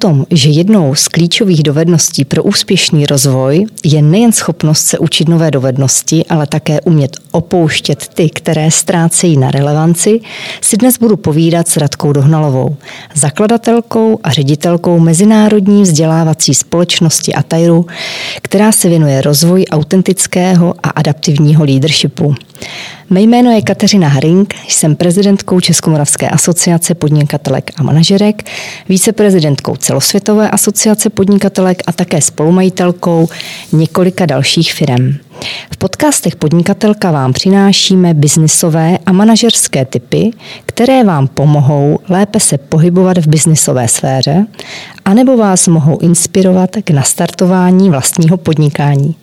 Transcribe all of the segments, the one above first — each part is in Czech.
tom, že jednou z klíčových dovedností pro úspěšný rozvoj je nejen schopnost se učit nové dovednosti, ale také umět opouštět ty, které ztrácejí na relevanci, si dnes budu povídat s Radkou Dohnalovou, zakladatelkou a ředitelkou Mezinárodní vzdělávací společnosti Atairu, která se věnuje rozvoji autentického a adaptivního leadershipu. Mé jméno je Kateřina Haring, jsem prezidentkou Českomoravské asociace podnikatelek a manažerek, víceprezidentkou celosvětové asociace podnikatelek a také spolumajitelkou několika dalších firm. V podcastech Podnikatelka vám přinášíme biznisové a manažerské typy, které vám pomohou lépe se pohybovat v biznisové sféře, anebo vás mohou inspirovat k nastartování vlastního podnikání.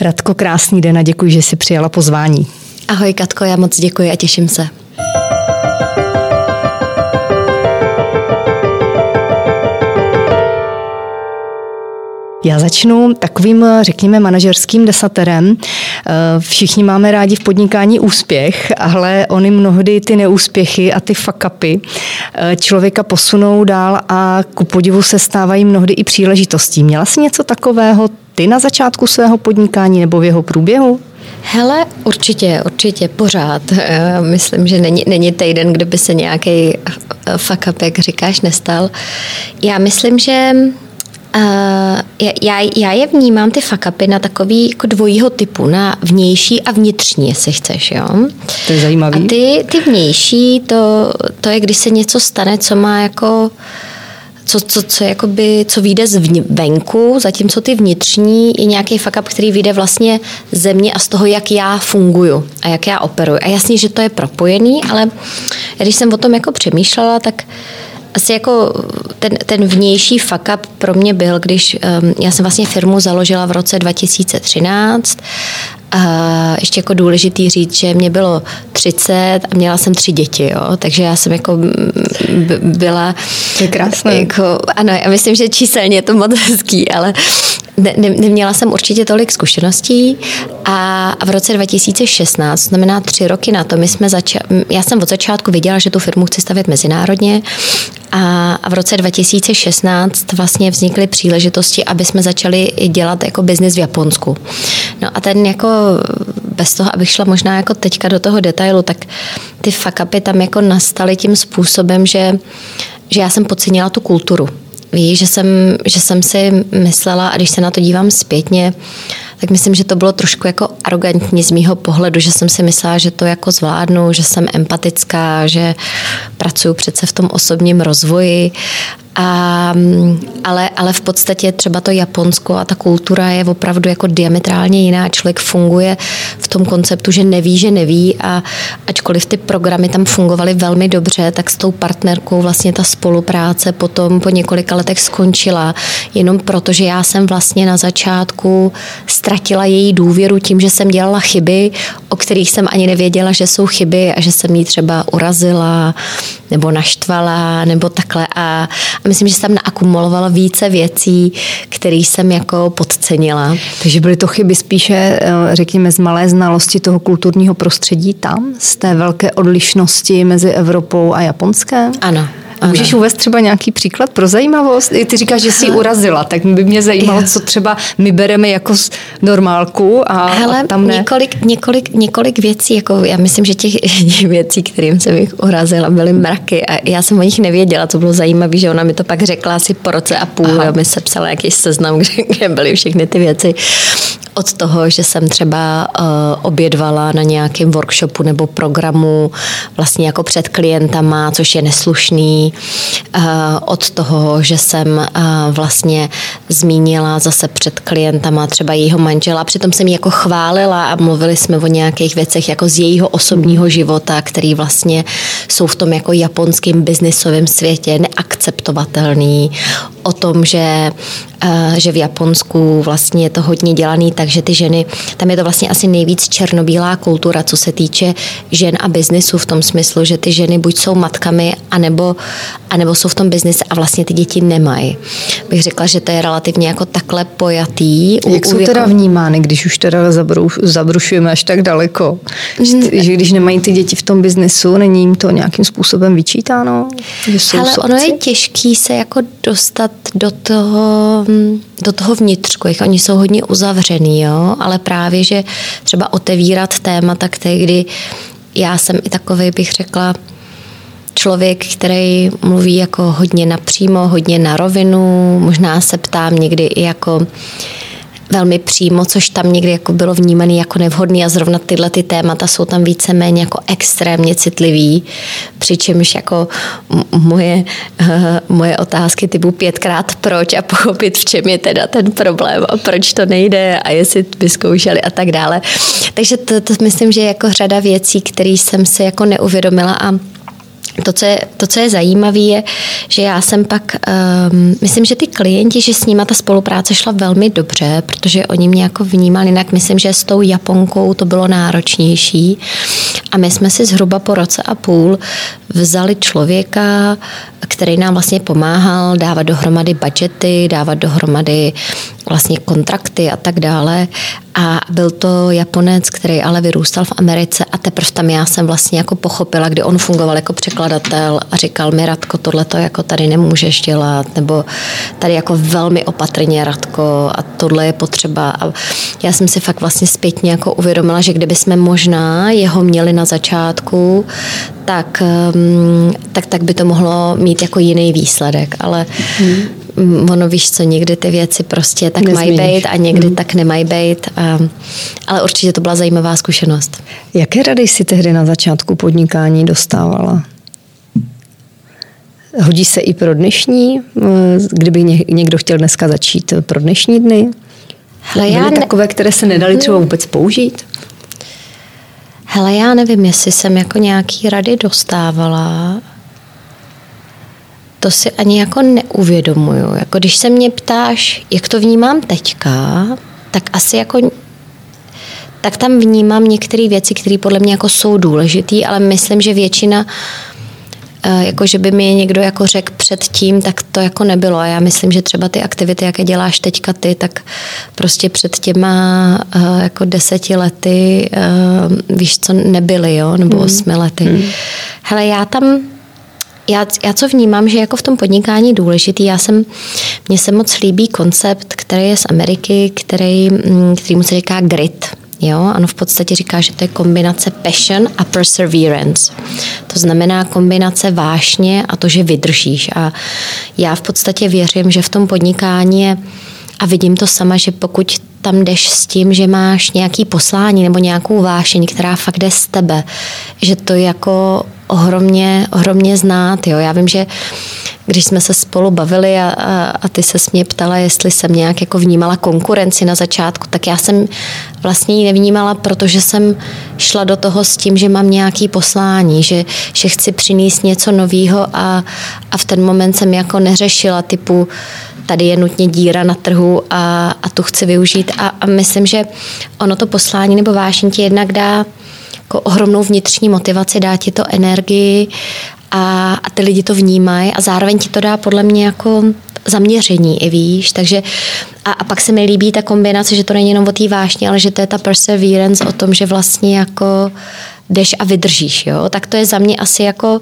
Radko, krásný den a děkuji, že jsi přijala pozvání. Ahoj Katko, já moc děkuji a těším se. Já začnu takovým, řekněme, manažerským desaterem. Eh, všichni máme rádi v podnikání úspěch, ale oni mnohdy ty neúspěchy a ty fakapy eh, člověka posunou dál a ku podivu se stávají mnohdy i příležitostí. Měla jsi něco takového ty na začátku svého podnikání nebo v jeho průběhu? Hele, určitě, určitě, pořád. Eh, myslím, že není, není týden, kde by se nějaký fuck up, jak říkáš, nestal. Já myslím, že Uh, já, já je vnímám ty fakapy na takový jako dvojího typu, na vnější a vnitřní, jestli chceš, jo. To je zajímavý. A ty, ty vnější, to, to je, když se něco stane, co má jako uh, co, co, co, jakoby, co vyjde z venku, zatímco ty vnitřní je nějaký fuck up, který vyjde vlastně ze mě a z toho, jak já funguju a jak já operuji. A jasně, že to je propojený, ale když jsem o tom jako přemýšlela, tak asi jako ten, ten vnější fuck up pro mě byl, když um, já jsem vlastně firmu založila v roce 2013 a ještě jako důležitý říct, že mě bylo 30 a měla jsem tři děti, jo? takže já jsem jako byla... To je krásné. Jako, ano, já myslím, že číselně je to moc hezký, ale ne, ne, neměla jsem určitě tolik zkušeností a, a v roce 2016, znamená tři roky na to, my jsme začali, já jsem od začátku viděla, že tu firmu chci stavět mezinárodně a, a v roce 2016 vlastně vznikly příležitosti, aby jsme začali dělat jako biznis v Japonsku. No a ten jako bez toho, abych šla možná jako teďka do toho detailu, tak ty fakapy tam jako nastaly tím způsobem, že, že já jsem podcenila tu kulturu. Víš, že jsem, že jsem si myslela, a když se na to dívám zpětně, tak myslím, že to bylo trošku jako arrogantní z mýho pohledu, že jsem si myslela, že to jako zvládnu, že jsem empatická, že pracuji přece v tom osobním rozvoji a, ale, ale v podstatě třeba to Japonsko a ta kultura je opravdu jako diametrálně jiná. Člověk funguje v tom konceptu, že neví, že neví a ačkoliv ty programy tam fungovaly velmi dobře, tak s tou partnerkou vlastně ta spolupráce potom po několika letech skončila, jenom proto, že já jsem vlastně na začátku ztratila její důvěru tím, že jsem dělala chyby, o kterých jsem ani nevěděla, že jsou chyby a že jsem jí třeba urazila nebo naštvala nebo takhle a, a myslím, že jsem naakumulovala více věcí, které jsem jako podcenila. Takže byly to chyby spíše, eh, řekněme, z malé znalosti toho kulturního prostředí tam, z té velké odlišnosti mezi Evropou a Japonskem? Ano, ano. Můžeš uvést třeba nějaký příklad pro zajímavost? Ty říkáš, že jsi ji urazila, tak by mě zajímalo, co třeba my bereme jako normálku a, Hele, a tam ne. Několik, několik, několik věcí, jako já myslím, že těch, věcí, kterým jsem jich urazila, byly mraky a já jsem o nich nevěděla, co bylo zajímavé, že ona mi to pak řekla asi po roce a půl, a mi se psala jaký seznam, kde, kde byly všechny ty věci od toho, že jsem třeba uh, obědvala na nějakém workshopu nebo programu vlastně jako před klientama, což je neslušný, uh, od toho, že jsem uh, vlastně zmínila zase před klientama třeba jejího manžela, přitom jsem ji jako chválila a mluvili jsme o nějakých věcech jako z jejího osobního života, který vlastně jsou v tom jako japonském biznisovém světě neakceptovatelný, o tom, že že v Japonsku vlastně je to hodně dělaný, takže ty ženy, tam je to vlastně asi nejvíc černobílá kultura, co se týče žen a biznesu v tom smyslu, že ty ženy buď jsou matkami, anebo, anebo jsou v tom biznise a vlastně ty děti nemají. Bych řekla, že to je relativně jako takhle pojatý. Jak jsou teda jako... vnímány, když už teda zabru, zabrušujeme až tak daleko? Že, že když nemají ty děti v tom biznesu, není jim to nějakým způsobem vyčítáno? Že jsou Ale ono je těžký se jako dostat do toho, do toho vnitřku. Oni jsou hodně uzavřený, jo? ale právě, že třeba otevírat témata, kdy já jsem i takový, bych řekla, člověk, který mluví jako hodně napřímo, hodně na rovinu, možná se ptám někdy i jako velmi přímo, což tam někdy jako bylo vnímané jako nevhodný a zrovna tyhle ty témata jsou tam víceméně jako extrémně citlivý, přičemž jako moje, moje otázky typu pětkrát proč a pochopit, v čem je teda ten problém a proč to nejde a jestli by zkoušeli a tak dále. Takže to, to myslím, že je jako řada věcí, které jsem si jako neuvědomila a to co, je, to, co je zajímavé, je, že já jsem pak, um, myslím, že ty klienti, že s nima ta spolupráce šla velmi dobře, protože oni mě jako vnímali jinak. Myslím, že s tou Japonkou to bylo náročnější. A my jsme si zhruba po roce a půl vzali člověka, který nám vlastně pomáhal dávat dohromady budgety, dávat dohromady vlastně kontrakty a tak dále. A byl to Japonec, který ale vyrůstal v Americe a teprve tam já jsem vlastně jako pochopila, kdy on fungoval jako překladatel a říkal mi, Radko, tohle to jako tady nemůžeš dělat, nebo tady jako velmi opatrně, Radko, a tohle je potřeba. A já jsem si fakt vlastně zpětně jako uvědomila, že kdyby jsme možná jeho měli na začátku, tak, um, tak, tak by to mohlo mít jako jiný výsledek, ale hmm ono víš co, někdy ty věci prostě tak Nezmíníš. mají být a někdy hmm. tak nemají být. A, ale určitě to byla zajímavá zkušenost. Jaké rady si tehdy na začátku podnikání dostávala? Hodí se i pro dnešní, kdyby někdo chtěl dneska začít pro dnešní dny? Hele, Byly já ne... takové, které se nedaly třeba vůbec použít? Hele, já nevím, jestli jsem jako nějaký rady dostávala to si ani jako neuvědomuju. Jako když se mě ptáš, jak to vnímám teďka, tak asi jako tak tam vnímám některé věci, které podle mě jako jsou důležité, ale myslím, že většina eh, jako že by mi je někdo jako řekl předtím, tak to jako nebylo. A já myslím, že třeba ty aktivity, jaké děláš teďka ty, tak prostě před těma eh, jako deseti lety, eh, víš co, nebyly, jo, nebo hmm. osmi lety. Hmm. Hele, já tam já, já co vnímám, že jako v tom podnikání důležitý, já jsem, mně se moc líbí koncept, který je z Ameriky, který, mm, který mu se říká grit. Jo, ano, v podstatě říká, že to je kombinace passion a perseverance. To znamená kombinace vášně a to, že vydržíš. A já v podstatě věřím, že v tom podnikání je, a vidím to sama, že pokud tam jdeš s tím, že máš nějaký poslání nebo nějakou vášeň, která fakt jde z tebe, že to je jako ohromně, ohromně znát. Jo. Já vím, že když jsme se spolu bavili a, a, a ty se mě ptala, jestli jsem nějak jako vnímala konkurenci na začátku, tak já jsem vlastně ji nevnímala, protože jsem šla do toho s tím, že mám nějaký poslání, že, že chci přinést něco nového a, a v ten moment jsem jako neřešila typu tady je nutně díra na trhu a, a tu chci využít. A, a myslím, že ono to poslání nebo vášení ti jednak dá jako ohromnou vnitřní motivaci, dá ti to energii a, a ty lidi to vnímají a zároveň ti to dá podle mě jako zaměření i víš, takže a, a pak se mi líbí ta kombinace, že to není jenom o té vášně, ale že to je ta perseverance o tom, že vlastně jako jdeš a vydržíš, jo, tak to je za mě asi jako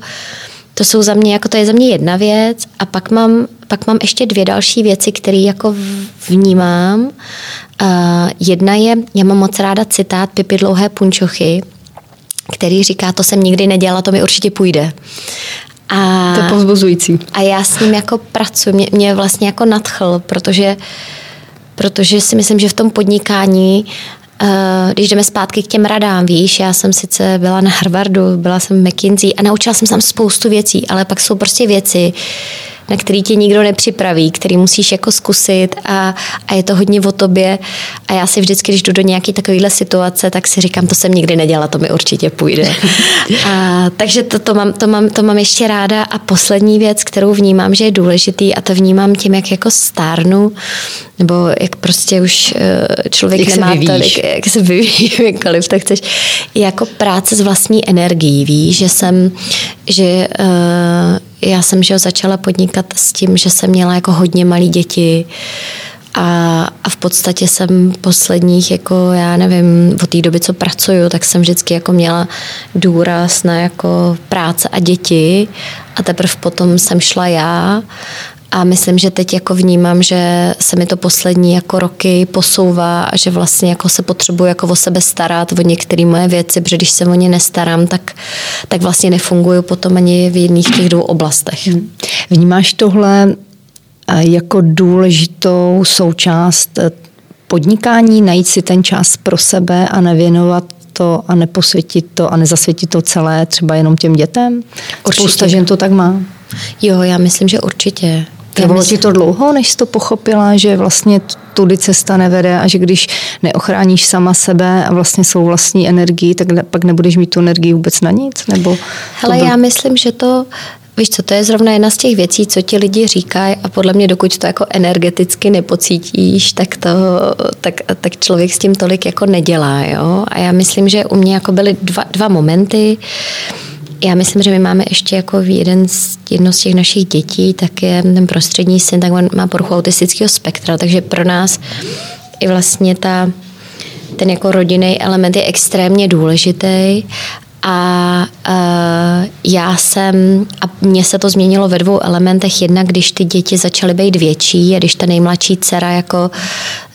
to jsou za mě, jako to je za mě jedna věc a pak mám, pak mám ještě dvě další věci, které jako vnímám. Uh, jedna je, já mám moc ráda citát Pipy Dlouhé punčochy, který říká, to jsem nikdy nedělala, to mi určitě půjde. A, to je povzbuzující. A já s ním jako pracuji, mě, mě vlastně jako nadchl, protože, protože si myslím, že v tom podnikání Uh, když jdeme zpátky k těm radám, víš, já jsem sice byla na Harvardu, byla jsem v McKinsey a naučila jsem se tam spoustu věcí, ale pak jsou prostě věci, na který tě nikdo nepřipraví, který musíš jako zkusit a, a je to hodně o tobě. A já si vždycky, když jdu do nějaké takovéhle situace, tak si říkám, to jsem nikdy nedělala, to mi určitě půjde. a, takže to, to, mám, to, mám, to mám ještě ráda. A poslední věc, kterou vnímám, že je důležitý, a to vnímám tím, jak jako stárnu, nebo jak prostě už eh, člověk jak nemá se tolik, jak se vyvíjí, jakkoliv to chceš, jako práce s vlastní energií, víš, že jsem, že uh, já jsem že začala podnikat s tím, že jsem měla jako hodně malé děti, a, a v podstatě jsem posledních, jako já nevím, od té doby, co pracuju, tak jsem vždycky jako měla důraz na jako práce a děti a teprve potom jsem šla já a myslím, že teď jako vnímám, že se mi to poslední jako roky posouvá a že vlastně jako se potřebuji jako o sebe starat, o některé moje věci, protože když se o ně nestarám, tak, tak vlastně nefunguju potom ani v jedných těch dvou oblastech. Hmm. Vnímáš tohle eh, jako důležitou součást eh, podnikání, najít si ten čas pro sebe a nevěnovat to a neposvětit to a nezasvětit to celé třeba jenom těm dětem? Určitě. Spousta žen to tak má. Jo, já myslím, že určitě. Trvalo ti to dlouho, než jsi to pochopila, že vlastně tudy cesta nevede a že když neochráníš sama sebe a vlastně svou vlastní energii, tak pak nebudeš mít tu energii vůbec na nic? Nebo Hele, byl... já myslím, že to Víš co, to je zrovna jedna z těch věcí, co ti lidi říkají a podle mě, dokud to jako energeticky nepocítíš, tak, to, tak, tak člověk s tím tolik jako nedělá. Jo? A já myslím, že u mě jako byly dva, dva momenty. Já myslím, že my máme ještě jako jeden z, jedno z těch našich dětí, tak je ten prostřední syn, tak on má poruchu autistického spektra, takže pro nás i vlastně ta, ten jako rodinný element je extrémně důležitý a uh, já jsem, a mně se to změnilo ve dvou elementech. Jedna, když ty děti začaly být větší a když ta nejmladší dcera jako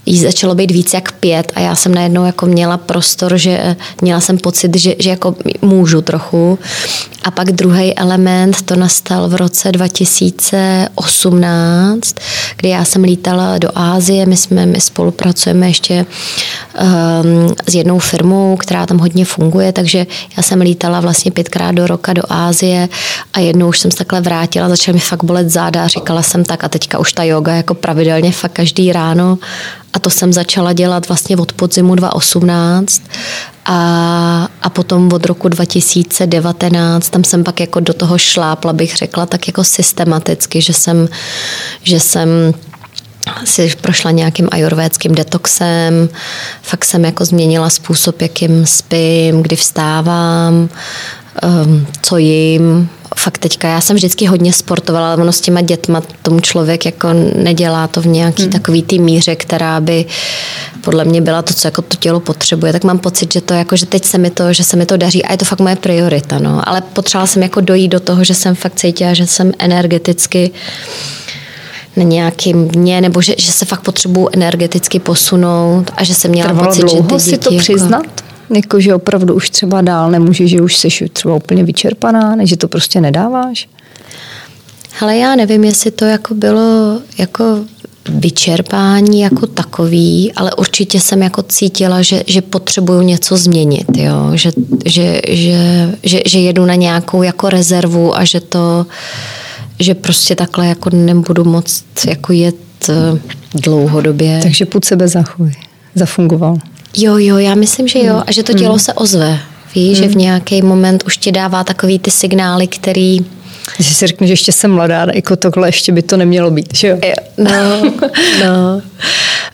jí začalo být víc jak pět a já jsem najednou jako měla prostor, že měla jsem pocit, že, že jako můžu trochu. A pak druhý element, to nastal v roce 2018, kdy já jsem lítala do Ázie, my, jsme, my spolupracujeme ještě um, s jednou firmou, která tam hodně funguje, takže já jsem lítala vlastně pětkrát do roka do Ázie a jednou už jsem se takhle vrátila, začala mi fakt bolet záda a říkala jsem tak a teďka už ta yoga jako pravidelně fakt každý ráno a to jsem začala dělat vlastně od podzimu 2018 a, a potom od roku 2019 tam jsem pak jako do toho šlápla, bych řekla, tak jako systematicky, že jsem, že jsem si prošla nějakým ajurvédským detoxem, fakt jsem jako změnila způsob, jakým spím, kdy vstávám, um, co jim. Fakt teďka, já jsem vždycky hodně sportovala, ale ono s těma dětma tomu člověk jako nedělá to v nějaký hmm. takový tý míře, která by podle mě byla to, co jako to tělo potřebuje. Tak mám pocit, že to jako, že teď se mi to, že se mi to daří a je to fakt moje priorita. No. Ale potřebovala jsem jako dojít do toho, že jsem fakt cítila, že jsem energeticky na nějakým dně, nebo že, že se fakt potřebuju energeticky posunout a že jsem měla Trvalo pocit, dlouho že ty si děti to jako... přiznat? Jako, že opravdu už třeba dál nemůžeš, že už jsi třeba úplně vyčerpaná, než že to prostě nedáváš? Hele, já nevím, jestli to jako bylo jako vyčerpání jako takový, ale určitě jsem jako cítila, že, že potřebuju něco změnit, jo? Že, že, že, že, že jedu na nějakou jako rezervu a že to, že prostě takhle jako nebudu moc jako jet eh, dlouhodobě. Takže půd sebe zachuj, zafungoval. Jo, jo, já myslím, že jo. A že to tělo hmm. se ozve. Víš, hmm. že v nějaký moment už ti dává takový ty signály, který... Když si řekne, že ještě jsem mladá, jako tohle ještě by to nemělo být, že jo? jo no, no.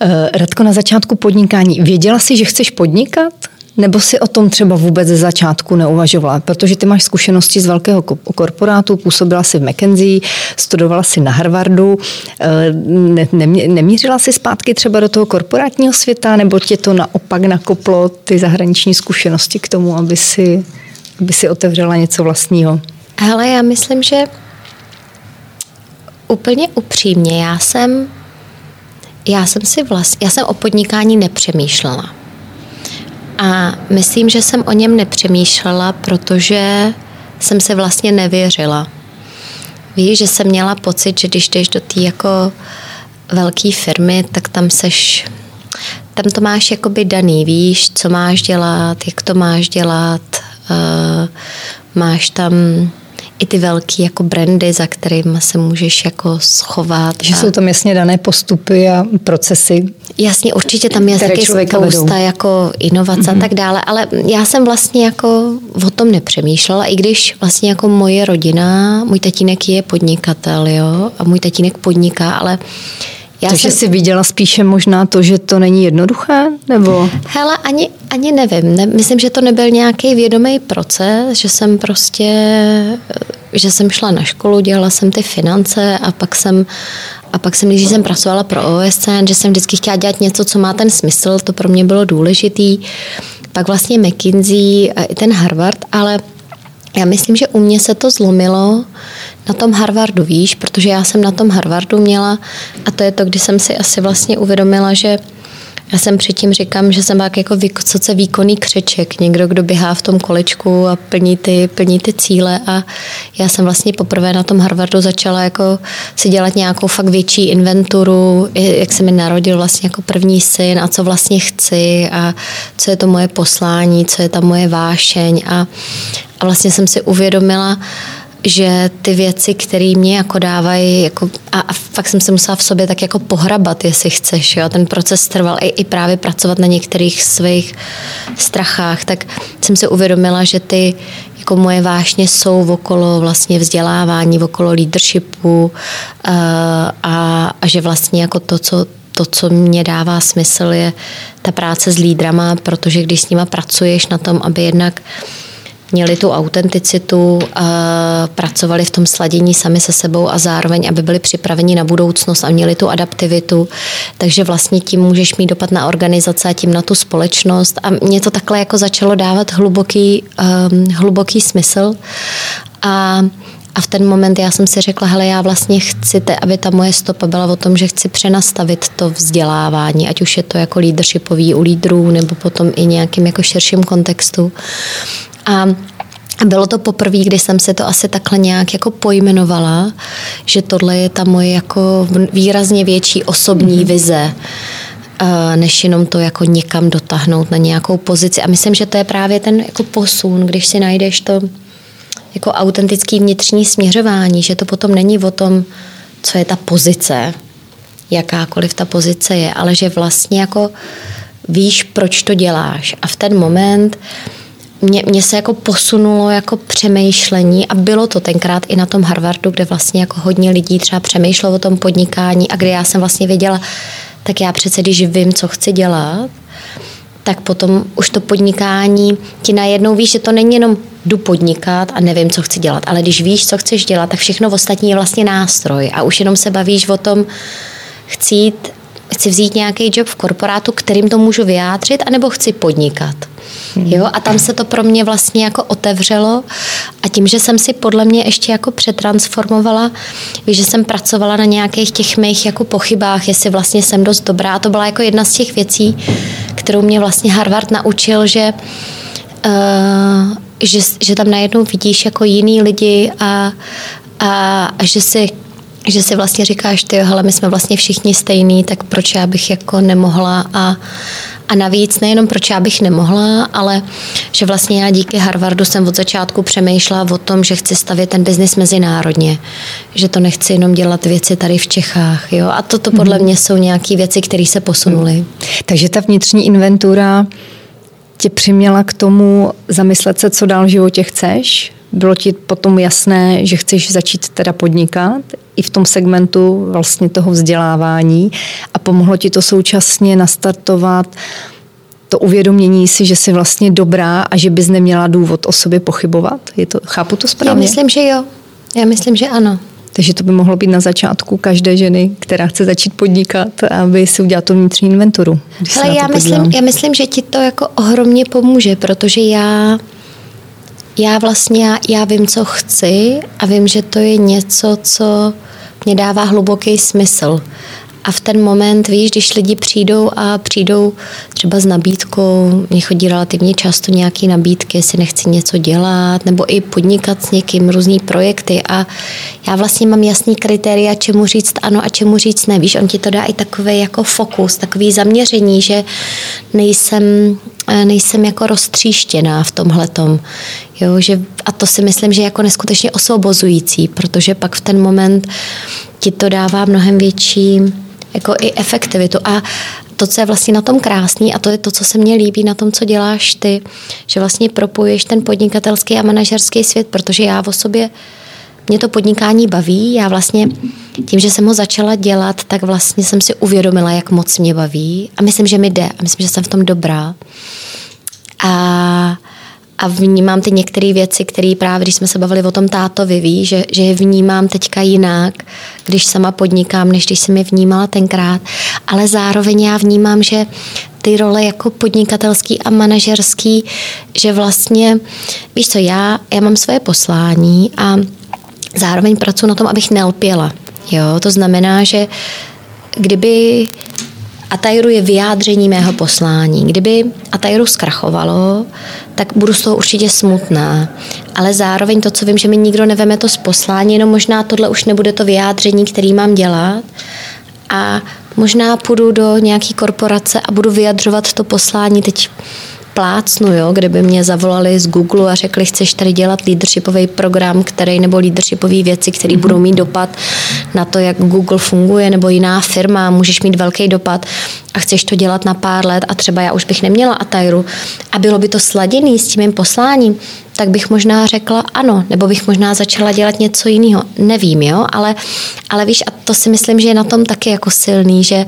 Eh, Radko, na začátku podnikání, věděla jsi, že chceš podnikat? Nebo si o tom třeba vůbec ze začátku neuvažovala? Protože ty máš zkušenosti z velkého korporátu, působila si v McKenzie, studovala si na Harvardu. Eh, ne, ne, nemířila si zpátky třeba do toho korporátního světa, nebo tě to naopak nakoplo ty zahraniční zkušenosti k tomu, aby si, aby si otevřela něco vlastního? Hele, já myslím, že úplně upřímně, já jsem já jsem si vlastně, já jsem o podnikání nepřemýšlela. A myslím, že jsem o něm nepřemýšlela, protože jsem se vlastně nevěřila. Víš, že jsem měla pocit, že když jdeš do té jako velké firmy, tak tam seš, tam to máš jakoby daný, víš, co máš dělat, jak to máš dělat, uh, máš tam i ty velký jako brandy, za kterými se můžeš jako schovat. Že jsou tam jasně dané postupy a procesy. Jasně, určitě tam je taky spousta jako inovace mm-hmm. a mhm. tak dále, ale já jsem vlastně jako o tom nepřemýšlela, i když vlastně jako moje rodina, můj tatínek je podnikatel, jo, a můj tatínek podniká, ale já Takže jsem... jsi viděla spíše možná to, že to není jednoduché? Nebo? Hele, ani, ani nevím. Ne, myslím, že to nebyl nějaký vědomý proces, že jsem prostě, že jsem šla na školu, dělala jsem ty finance a pak jsem a pak jsem, když jsem pracovala pro OSN, že jsem vždycky chtěla dělat něco, co má ten smysl, to pro mě bylo důležitý. Pak vlastně McKinsey a i ten Harvard, ale já myslím, že u mě se to zlomilo na tom Harvardu, víš, protože já jsem na tom Harvardu měla, a to je to, kdy jsem si asi vlastně uvědomila, že já jsem předtím říkám, že jsem tak jako vysoce výkonný křeček, někdo, kdo běhá v tom kolečku a plní ty, plní ty cíle. A já jsem vlastně poprvé na tom Harvardu začala jako si dělat nějakou fakt větší inventuru, jak se mi narodil vlastně jako první syn a co vlastně chci a co je to moje poslání, co je ta moje vášeň. A, a vlastně jsem si uvědomila, že ty věci, které mě jako dávají, jako, a, a fakt jsem se musela v sobě tak jako pohrabat, jestli chceš, jo, ten proces trval i, i právě pracovat na některých svých strachách, tak jsem si uvědomila, že ty jako moje vášně jsou okolo vlastně vzdělávání, okolo leadershipu uh, a, a že vlastně jako to, co to, co mě dává smysl, je ta práce s lídrama, protože když s nima pracuješ na tom, aby jednak uh, měli tu autenticitu, pracovali v tom sladění sami se sebou a zároveň, aby byli připraveni na budoucnost a měli tu adaptivitu. Takže vlastně tím můžeš mít dopad na organizace a tím na tu společnost. A mě to takhle jako začalo dávat hluboký, um, hluboký smysl. A a v ten moment já jsem si řekla, hele, já vlastně chci, aby ta moje stopa byla o tom, že chci přenastavit to vzdělávání, ať už je to jako leadershipový u lídrů, nebo potom i nějakým jako širším kontextu. A bylo to poprvé, kdy jsem se to asi takhle nějak jako pojmenovala, že tohle je ta moje jako výrazně větší osobní mm-hmm. vize než jenom to jako někam dotáhnout na nějakou pozici. A myslím, že to je právě ten jako posun, když si najdeš to jako autentický vnitřní směřování, že to potom není o tom, co je ta pozice, jakákoliv ta pozice je, ale že vlastně jako víš, proč to děláš. A v ten moment mě, mě se jako posunulo jako přemýšlení a bylo to tenkrát i na tom Harvardu, kde vlastně jako hodně lidí třeba přemýšlelo o tom podnikání a kde já jsem vlastně věděla, tak já přece, když vím, co chci dělat, tak potom už to podnikání ti najednou víš, že to není jenom jdu podnikat a nevím, co chci dělat, ale když víš, co chceš dělat, tak všechno ostatní je vlastně nástroj a už jenom se bavíš o tom, chci, chci vzít nějaký job v korporátu, kterým to můžu vyjádřit, anebo chci podnikat. Jo, a tam se to pro mě vlastně jako otevřelo a tím, že jsem si podle mě ještě jako přetransformovala, víš, že jsem pracovala na nějakých těch mých jako pochybách, jestli vlastně jsem dost dobrá. A to byla jako jedna z těch věcí, kterou mě vlastně Harvard naučil, že uh, že, že tam najednou vidíš jako jiný lidi a, a, a že si že si vlastně říkáš, ty hele, my jsme vlastně všichni stejný, tak proč já bych jako nemohla a, a navíc nejenom proč já bych nemohla, ale že vlastně já díky Harvardu jsem od začátku přemýšlela o tom, že chci stavět ten biznis mezinárodně, že to nechci jenom dělat věci tady v Čechách. Jo? A toto podle mm-hmm. mě jsou nějaké věci, které se posunuly. Mm. Takže ta vnitřní inventura tě přiměla k tomu zamyslet se, co dál v životě chceš? Bylo ti potom jasné, že chceš začít teda podnikat i v tom segmentu vlastně toho vzdělávání a pomohlo ti to současně nastartovat to uvědomění si, že jsi vlastně dobrá a že bys neměla důvod o sobě pochybovat? Je to, chápu to správně? Já myslím, že jo. Já myslím, že ano. Takže to by mohlo být na začátku každé ženy, která chce začít podnikat, aby si udělala tu vnitřní inventuru. Ale já myslím, já myslím, že ti to jako ohromně pomůže, protože já já vlastně, já, já vím, co chci a vím, že to je něco, co mě dává hluboký smysl. A v ten moment, víš, když lidi přijdou a přijdou třeba s nabídkou, mě chodí relativně často nějaké nabídky, jestli nechci něco dělat, nebo i podnikat s někým, různý projekty a já vlastně mám jasný kritéria, čemu říct ano a čemu říct ne. Víš, on ti to dá i takový jako fokus, takový zaměření, že nejsem, nejsem jako roztříštěná v tomhletom. Jo, že, a to si myslím, že je jako neskutečně osvobozující, protože pak v ten moment ti to dává mnohem větší jako i efektivitu. A to, co je vlastně na tom krásný, a to je to, co se mně líbí na tom, co děláš ty, že vlastně propojuješ ten podnikatelský a manažerský svět, protože já o sobě mě to podnikání baví. Já vlastně tím, že jsem ho začala dělat, tak vlastně jsem si uvědomila, jak moc mě baví. A myslím, že mi jde. A myslím, že jsem v tom dobrá. A a vnímám ty některé věci, které právě, když jsme se bavili o tom tátovi, ví, že, že je vnímám teďka jinak, když sama podnikám, než když jsem je vnímala tenkrát. Ale zároveň já vnímám, že ty role jako podnikatelský a manažerský, že vlastně, víš co, já, já mám svoje poslání a zároveň pracuji na tom, abych nelpěla. Jo, to znamená, že kdyby Atairu je vyjádření mého poslání. Kdyby Atairu zkrachovalo, tak budu z toho určitě smutná. Ale zároveň to, co vím, že mi nikdo neveme to z poslání, jenom možná tohle už nebude to vyjádření, který mám dělat. A možná půjdu do nějaké korporace a budu vyjadřovat to poslání teď plácnu, jo, kdyby mě zavolali z Google a řekli, chceš tady dělat leadershipový program, který nebo leadershipové věci, které mm-hmm. budou mít dopad na to, jak Google funguje, nebo jiná firma, můžeš mít velký dopad a chceš to dělat na pár let a třeba já už bych neměla Atairu a bylo by to sladěný s tím mým posláním, tak bych možná řekla ano, nebo bych možná začala dělat něco jiného. Nevím, jo, ale, ale víš, a to si myslím, že je na tom taky jako silný, že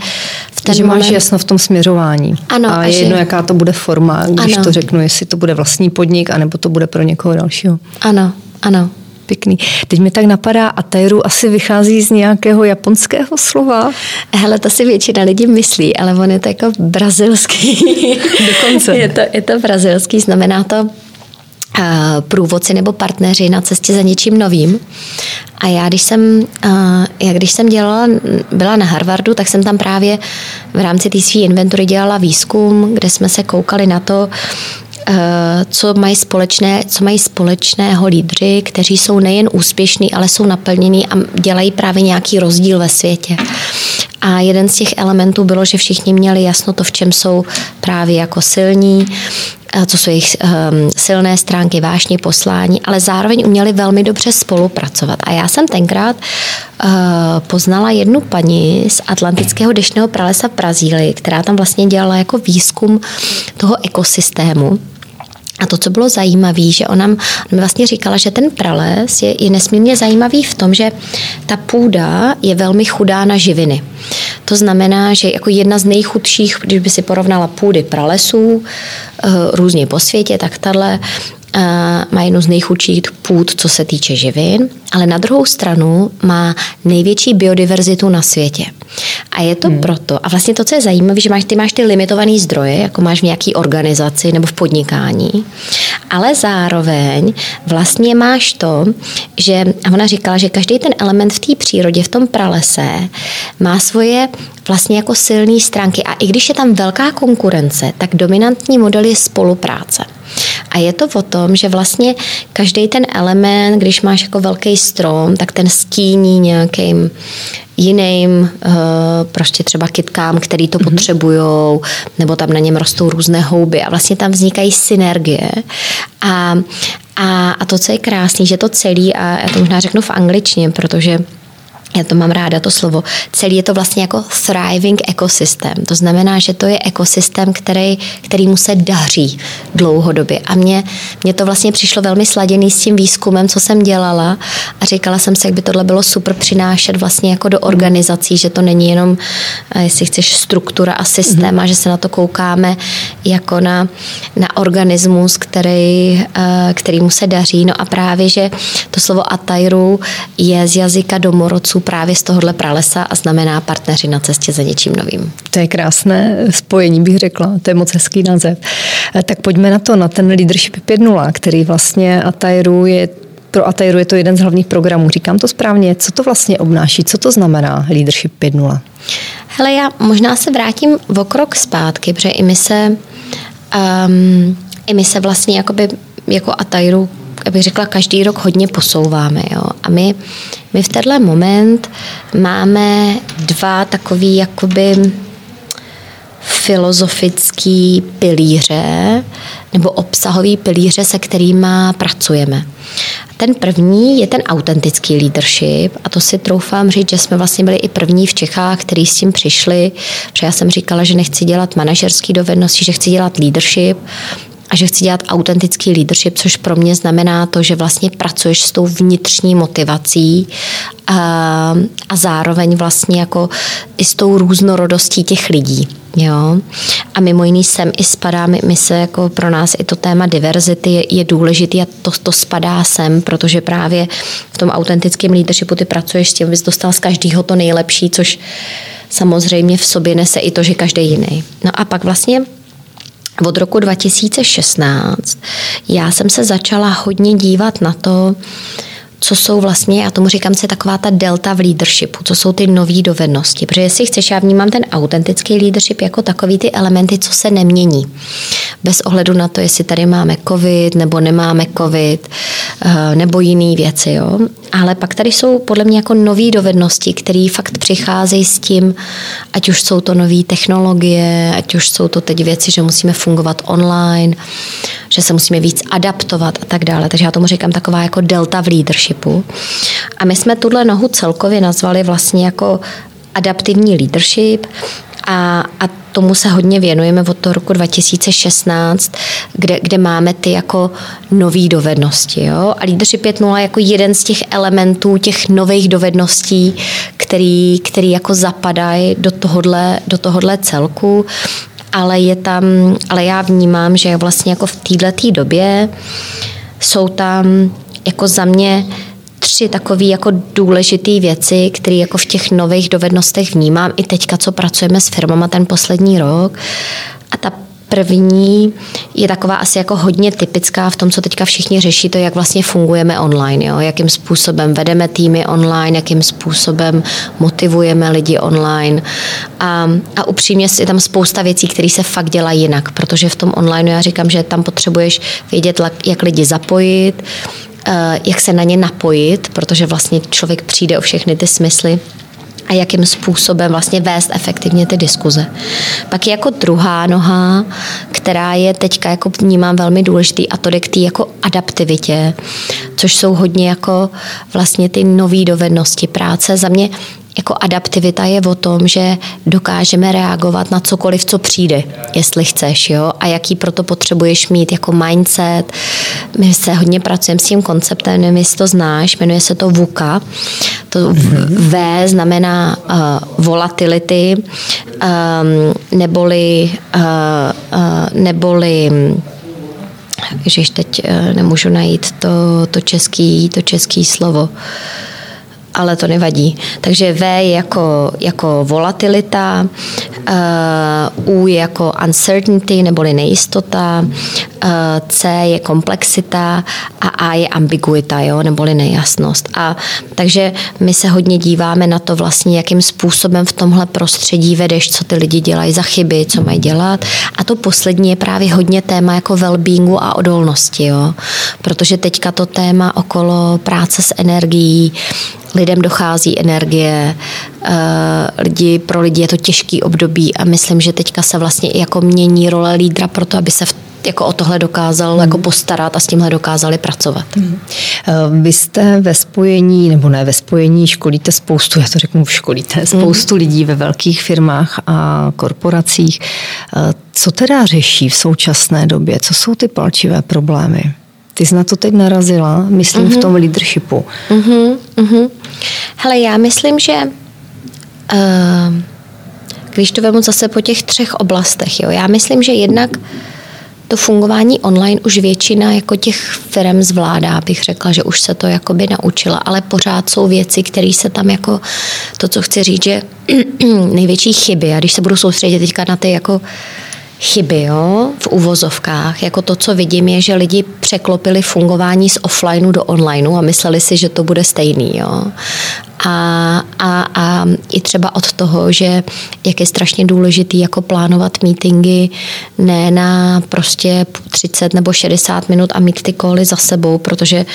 v ten že moment... máš jasno v tom směřování. Ano, a, a je že... jedno, jaká to bude forma, když ano. to řeknu, jestli to bude vlastní podnik, anebo to bude pro někoho dalšího. Ano, ano pěkný. Teď mi tak napadá, Atairu asi vychází z nějakého japonského slova. Hele, to si většina lidí myslí, ale on je to jako brazilský. Dokonce. je, to, je to brazilský, znamená to uh, průvodci nebo partneři na cestě za něčím novým. A já když jsem, uh, já když jsem dělala, byla na Harvardu, tak jsem tam právě v rámci té své inventury dělala výzkum, kde jsme se koukali na to, Eh, co mají, společné, co mají společného lídři, kteří jsou nejen úspěšní, ale jsou naplnění a dělají právě nějaký rozdíl ve světě. A jeden z těch elementů bylo, že všichni měli jasno to, v čem jsou právě jako silní, co jsou jejich um, silné stránky, vášní poslání, ale zároveň uměli velmi dobře spolupracovat. A já jsem tenkrát uh, poznala jednu paní z Atlantického dešného pralesa v Brazílii, která tam vlastně dělala jako výzkum toho ekosystému. A to, co bylo zajímavé, že ona, mi vlastně říkala, že ten prales je, je nesmírně zajímavý v tom, že ta půda je velmi chudá na živiny. To znamená, že jako jedna z nejchudších, když by si porovnala půdy pralesů eh, různě po světě, tak tahle má jednu z nejchudších půd, co se týče živin, ale na druhou stranu má největší biodiverzitu na světě. A je to hmm. proto, a vlastně to, co je zajímavé, že máš, ty máš ty limitované zdroje, jako máš v nějaké organizaci nebo v podnikání, ale zároveň vlastně máš to, že, a ona říkala, že každý ten element v té přírodě, v tom pralese, má svoje vlastně jako silné stránky. A i když je tam velká konkurence, tak dominantní model je spolupráce. A je to o tom, že vlastně každý ten element, když máš jako velký strom, tak ten stíní nějakým jiným, uh, prostě třeba kytkám, který to mm-hmm. potřebují, nebo tam na něm rostou různé houby a vlastně tam vznikají synergie. A, a, a to, co je krásný, že to celý, a já to možná řeknu v angličtině, protože já to mám ráda, to slovo, celý je to vlastně jako thriving ekosystém. To znamená, že to je ekosystém, který, který mu se daří dlouhodobě. A mně, mně to vlastně přišlo velmi sladěný s tím výzkumem, co jsem dělala a říkala jsem si, jak by tohle bylo super přinášet vlastně jako do organizací, že to není jenom, eh, jestli chceš, struktura a systém a že se na to koukáme jako na, na organismus, který, eh, který mu se daří. No a právě, že to slovo Atairu je z jazyka domorodců právě z tohohle pralesa a znamená partneři na cestě za něčím novým. To je krásné spojení, bych řekla. To je moc hezký název. Eh, tak pojďme na to, na ten Leadership 5.0, který vlastně Atairu je pro Atairu je to jeden z hlavních programů. Říkám to správně. Co to vlastně obnáší? Co to znamená Leadership 5.0? Hele, já možná se vrátím o krok zpátky, protože i my se, um, i my se vlastně jakoby jako Atairu abych řekla, každý rok hodně posouváme. Jo? A my, my v tenhle moment máme dva takový jakoby filozofický pilíře, nebo obsahový pilíře, se kterými pracujeme. Ten první je ten autentický leadership a to si troufám říct, že jsme vlastně byli i první v Čechách, kteří s tím přišli, protože já jsem říkala, že nechci dělat manažerský dovednosti, že chci dělat leadership a že chci dělat autentický leadership, což pro mě znamená to, že vlastně pracuješ s tou vnitřní motivací a, a zároveň vlastně jako i s tou různorodostí těch lidí. Jo. A mimo jiný sem i spadá, my, my se jako pro nás i to téma diverzity je, je důležitý a to, to spadá sem, protože právě v tom autentickém leadershipu ty pracuješ s tím, abys dostal z každého to nejlepší, což samozřejmě v sobě nese i to, že každý jiný. No a pak vlastně od roku 2016 já jsem se začala hodně dívat na to, co jsou vlastně, já tomu říkám se taková ta delta v leadershipu, co jsou ty nové dovednosti. Protože jestli chceš, já vnímám ten autentický leadership jako takový ty elementy, co se nemění. Bez ohledu na to, jestli tady máme covid nebo nemáme covid eh, nebo jiné věci. Jo? Ale pak tady jsou podle mě jako nové dovednosti, které fakt přicházejí s tím, ať už jsou to nové technologie, ať už jsou to teď věci, že musíme fungovat online, že se musíme víc adaptovat a tak dále. Takže já tomu říkám taková jako delta v leadershipu. A my jsme tuhle nohu celkově nazvali vlastně jako adaptivní leadership a, a tomu se hodně věnujeme od toho roku 2016, kde, kde máme ty jako nové dovednosti. Jo? A Leadership 5.0 jako jeden z těch elementů těch nových dovedností, který, který jako zapadají do tohohle, do tohohle celku ale je tam, ale já vnímám, že vlastně jako v této době jsou tam jako za mě tři takové jako důležité věci, které jako v těch nových dovednostech vnímám i teďka, co pracujeme s firmama ten poslední rok. A ta První je taková asi jako hodně typická v tom, co teďka všichni řeší, to jak vlastně fungujeme online, jo? jakým způsobem vedeme týmy online, jakým způsobem motivujeme lidi online. A, a upřímně je tam spousta věcí, které se fakt dělají jinak, protože v tom online já říkám, že tam potřebuješ vědět, jak lidi zapojit, eh, jak se na ně napojit, protože vlastně člověk přijde o všechny ty smysly a jakým způsobem vlastně vést efektivně ty diskuze. Pak je jako druhá noha, která je teďka jako vnímám velmi důležitý a to jde k té jako adaptivitě, což jsou hodně jako vlastně ty nové dovednosti práce. Za mě jako adaptivita je o tom, že dokážeme reagovat na cokoliv, co přijde, jestli chceš, jo, a jaký proto potřebuješ mít jako mindset. My se hodně pracujeme s tím konceptem, nevím, jestli to znáš, jmenuje se to VUCA. To V znamená uh, volatility, um, neboli, uh, uh, neboli že teď uh, nemůžu najít to, to, český, to český slovo. Uh, ale to nevadí. Takže V je jako, jako volatilita, uh, U je jako uncertainty neboli nejistota, C je komplexita a A je ambiguita, jo, neboli nejasnost. A takže my se hodně díváme na to vlastně, jakým způsobem v tomhle prostředí vedeš, co ty lidi dělají za chyby, co mají dělat. A to poslední je právě hodně téma jako well-beingu a odolnosti, jo. Protože teďka to téma okolo práce s energií, lidem dochází energie, eh, lidi, pro lidi je to těžký období a myslím, že teďka se vlastně i jako mění role lídra pro to, aby se v jako o tohle dokázal hmm. jako postarat a s tímhle dokázali pracovat. Hmm. Vy jste ve spojení, nebo ne ve spojení, školíte spoustu, já to řeknu, školíte hmm. spoustu hmm. lidí ve velkých firmách a korporacích. Eh, co teda řeší v současné době? Co jsou ty palčivé problémy? Ty jsi na to teď narazila, myslím, mm-hmm. v mhm. tom leadershipu. Mm-hmm. Mm-hmm. Hele, já myslím, že uh, když to vemu zase po těch třech oblastech, jo, já myslím, že jednak to fungování online už většina jako těch firm zvládá, bych řekla, že už se to jakoby naučila, ale pořád jsou věci, které se tam jako, to, co chci říct, že největší chyby, a když se budu soustředit teďka na ty jako chyby jo, v uvozovkách. Jako to, co vidím, je, že lidi překlopili fungování z offlineu do onlineu a mysleli si, že to bude stejný. Jo. A, a, a i třeba od toho, že jak je strašně důležitý jako plánovat meetingy ne na prostě 30 nebo 60 minut a mít ty koly za sebou, protože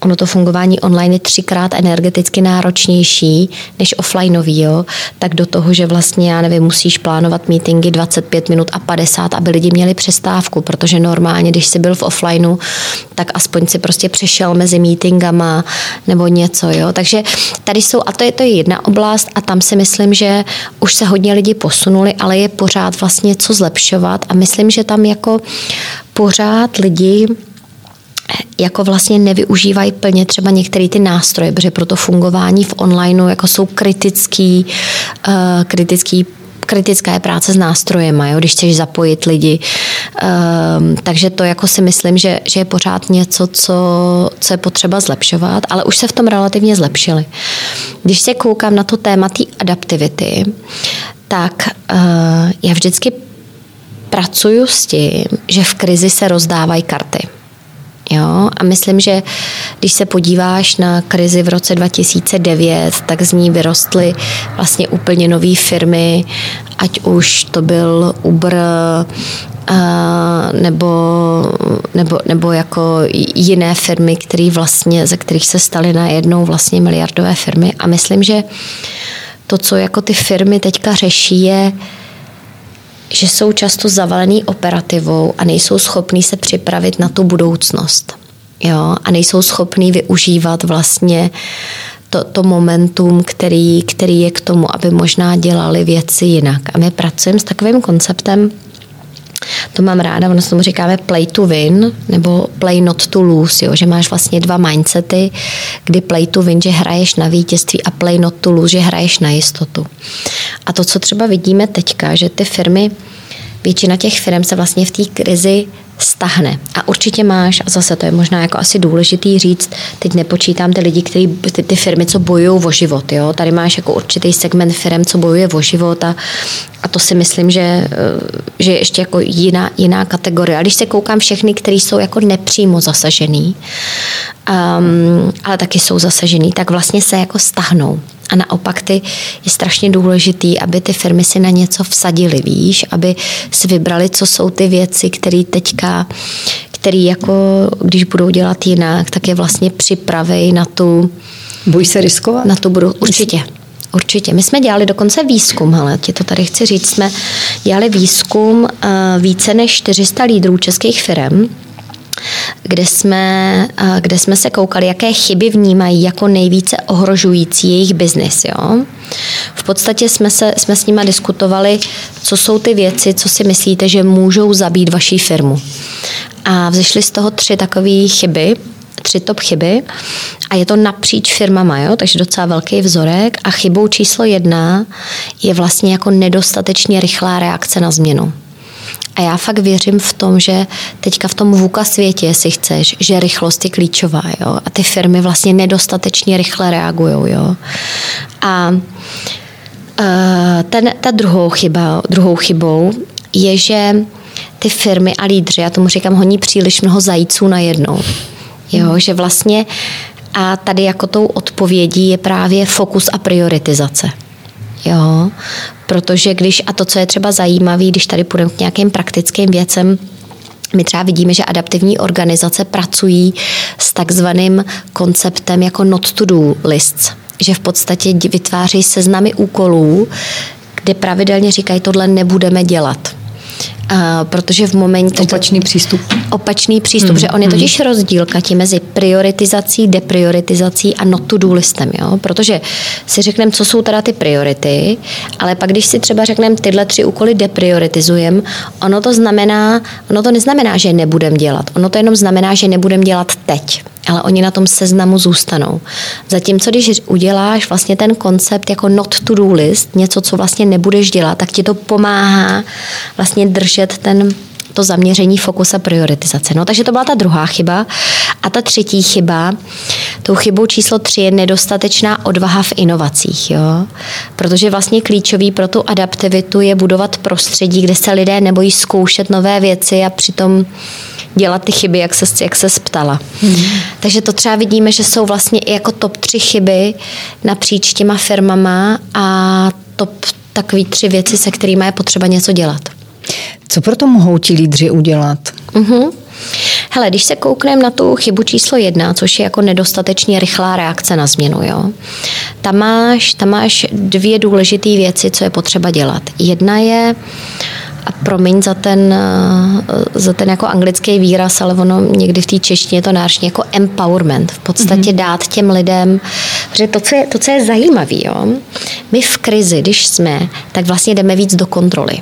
ono to fungování online je třikrát energeticky náročnější než offlineový, jo? tak do toho, že vlastně, já nevím, musíš plánovat meetingy 25 minut a 50, aby lidi měli přestávku, protože normálně, když jsi byl v offlineu, tak aspoň si prostě přešel mezi meetingama nebo něco, jo. Takže tady jsou, a to je, to je jedna oblast a tam si myslím, že už se hodně lidi posunuli, ale je pořád vlastně co zlepšovat a myslím, že tam jako pořád lidi jako vlastně nevyužívají plně třeba některé ty nástroje, protože pro to fungování v onlineu jako jsou kritický, uh, kritický kritická je práce s nástrojema, jo, když chceš zapojit lidi. Um, takže to jako si myslím, že, že je pořád něco, co, co je potřeba zlepšovat, ale už se v tom relativně zlepšili. Když se koukám na to téma té adaptivity, tak uh, já vždycky pracuju s tím, že v krizi se rozdávají karty. Jo? A myslím, že když se podíváš na krizi v roce 2009, tak z ní vyrostly vlastně úplně nové firmy, ať už to byl Uber, nebo, nebo, nebo jako jiné firmy, které vlastně, ze kterých se staly najednou vlastně miliardové firmy. A myslím, že to, co jako ty firmy teďka řeší, je, že jsou často zavalený operativou a nejsou schopní se připravit na tu budoucnost. Jo? A nejsou schopní využívat vlastně to, to momentum, který, který je k tomu, aby možná dělali věci jinak. A my pracujeme s takovým konceptem, to mám ráda, ono se tomu říkáme play to win, nebo play not to lose, jo? že máš vlastně dva mindsety, kdy play to win, že hraješ na vítězství a play not to lose, že hraješ na jistotu. A to, co třeba vidíme teďka, že ty firmy, většina těch firm se vlastně v té krizi stahne. A určitě máš, a zase to je možná jako asi důležitý říct, teď nepočítám ty lidi, který, ty, ty firmy, co bojují o život. Jo? Tady máš jako určitý segment firm, co bojuje o život a, a to si myslím, že, eh, že je ještě jako jiná, jiná kategorie. A když se koukám všechny, které jsou jako nepřímo zasažený, um, ale taky jsou zasažený, tak vlastně se jako stahnou. A naopak ty je strašně důležitý, aby ty firmy si na něco vsadily, víš, aby si vybrali, co jsou ty věci, které teďka, které jako, když budou dělat jinak, tak je vlastně připravej na tu... Bojí se riskovat? Na tu budou, určitě. Určitě. My jsme dělali dokonce výzkum, ale ti to tady chci říct, jsme dělali výzkum uh, více než 400 lídrů českých firm kde jsme, kde jsme se koukali, jaké chyby vnímají jako nejvíce ohrožující jejich biznis. Jo? V podstatě jsme, se, jsme s nima diskutovali, co jsou ty věci, co si myslíte, že můžou zabít vaší firmu. A vzešly z toho tři takové chyby, tři top chyby a je to napříč firmama, jo? takže docela velký vzorek a chybou číslo jedna je vlastně jako nedostatečně rychlá reakce na změnu. A já fakt věřím v tom, že teďka v tom VUKA světě, jestli chceš, že rychlost je klíčová, jo. A ty firmy vlastně nedostatečně rychle reagují, jo. A uh, ten, ta druhou, chyba, druhou chybou je, že ty firmy a lídři, já tomu říkám, honí příliš mnoho zajíců na jednou. Jo, že vlastně a tady jako tou odpovědí je právě fokus a prioritizace. Jo, protože když, a to, co je třeba zajímavé, když tady půjdeme k nějakým praktickým věcem, my třeba vidíme, že adaptivní organizace pracují s takzvaným konceptem jako not to do lists, že v podstatě vytváří seznamy úkolů, kde pravidelně říkají, tohle nebudeme dělat. Uh, protože v momentě... Opačný přístup. Opačný přístup, mm, že on je hmm. totiž mm. rozdíl, Kati, mezi prioritizací, deprioritizací a not to do listem, jo? Protože si řekneme, co jsou teda ty priority, ale pak když si třeba řekneme, tyhle tři úkoly deprioritizujeme, ono to znamená, ono to neznamená, že nebudem dělat, ono to jenom znamená, že nebudem dělat teď ale oni na tom seznamu zůstanou. Zatímco když uděláš vlastně ten koncept jako not to do list, něco, co vlastně nebudeš dělat, tak ti to pomáhá vlastně držet ten to zaměření, fokus a prioritizace. No, takže to byla ta druhá chyba. A ta třetí chyba, tou chybou číslo tři je nedostatečná odvaha v inovacích. Jo? Protože vlastně klíčový pro tu adaptivitu je budovat prostředí, kde se lidé nebojí zkoušet nové věci a přitom dělat ty chyby, jak se, jak se ptala. Hmm. Takže to třeba vidíme, že jsou vlastně i jako top tři chyby napříč těma firmama a top takový tři věci, se kterými je potřeba něco dělat. Co proto mohou ti lídři udělat? Uh-huh. Hele, když se koukneme na tu chybu číslo jedna, což je jako nedostatečně rychlá reakce na změnu, jo, tam máš, tam máš dvě důležité věci, co je potřeba dělat. Jedna je a promiň za ten, za ten jako anglický výraz, ale ono někdy v té češtině je to náročně jako empowerment. V podstatě mm-hmm. dát těm lidem, protože to, co je, to, co je zajímavé, jo, my v krizi, když jsme, tak vlastně jdeme víc do kontroly.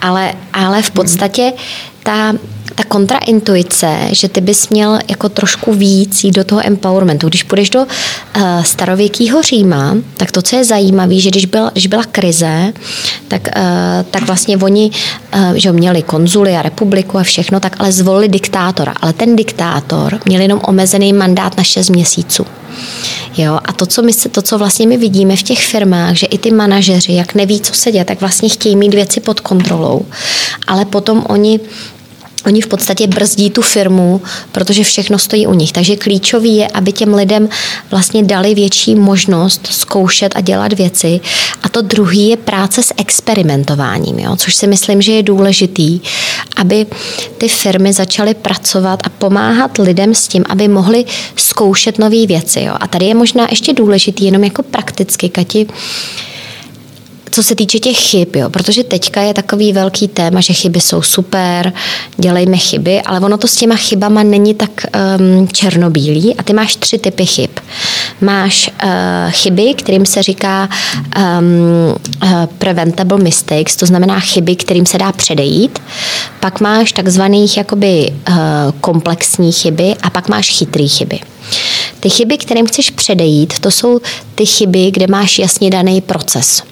Ale, ale v podstatě ta, ta kontraintuice, že ty bys měl jako trošku víc jít do toho empowermentu. Když půjdeš do uh, starověkého Říma, tak to, co je zajímavé, že když, byl, když byla krize, tak, uh, tak vlastně oni uh, že měli konzuly a republiku a všechno, tak ale zvolili diktátora. Ale ten diktátor měl jenom omezený mandát na 6 měsíců. Jo, a to co, my, to, co vlastně my vidíme v těch firmách, že i ty manažeři, jak neví, co se děje, tak vlastně chtějí mít věci pod kontrolou. Ale potom oni Oni v podstatě brzdí tu firmu, protože všechno stojí u nich. Takže klíčový je, aby těm lidem vlastně dali větší možnost zkoušet a dělat věci. A to druhý je práce s experimentováním, jo? což si myslím, že je důležitý, aby ty firmy začaly pracovat a pomáhat lidem s tím, aby mohli zkoušet nové věci. Jo? A tady je možná ještě důležitý, jenom jako prakticky, Kati, co se týče těch chyb, jo, protože teďka je takový velký téma, že chyby jsou super, dělejme chyby, ale ono to s těma chybama není tak um, černobílý a ty máš tři typy chyb. Máš uh, chyby, kterým se říká um, uh, preventable mistakes, to znamená chyby, kterým se dá předejít. Pak máš takzvaných jakoby uh, komplexní chyby a pak máš chytrý chyby. Ty chyby, kterým chceš předejít, to jsou ty chyby, kde máš jasně daný proces.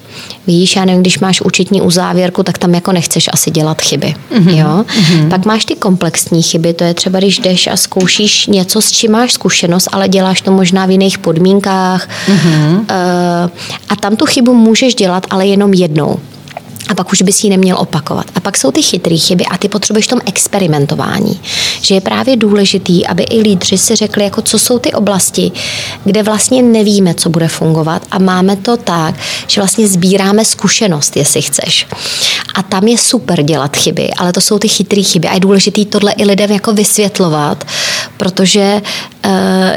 Víš, já nevím, když máš účetní uzávěrku, tak tam jako nechceš asi dělat chyby. Mm-hmm. Jo? Mm-hmm. Pak máš ty komplexní chyby, to je třeba, když jdeš a zkoušíš něco, s čím máš zkušenost, ale děláš to možná v jiných podmínkách. Mm-hmm. Uh, a tam tu chybu můžeš dělat, ale jenom jednou a pak už bys ji neměl opakovat. A pak jsou ty chytré chyby a ty potřebuješ tom experimentování. Že je právě důležitý, aby i lídři si řekli, jako co jsou ty oblasti, kde vlastně nevíme, co bude fungovat a máme to tak, že vlastně sbíráme zkušenost, jestli chceš. A tam je super dělat chyby, ale to jsou ty chytré chyby a je důležité tohle i lidem jako vysvětlovat, protože uh,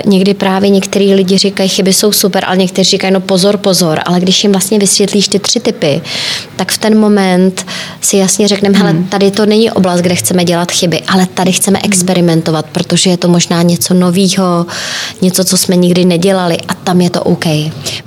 někdy právě některý lidi říkají, chyby jsou super, ale někteří říkají, no pozor, pozor, ale když jim vlastně vysvětlíš ty tři typy, tak v ten moment si jasně řekneme, hele, hmm. tady to není oblast, kde chceme dělat chyby, ale tady chceme hmm. experimentovat, protože je to možná něco nového, něco, co jsme nikdy nedělali a tam je to OK.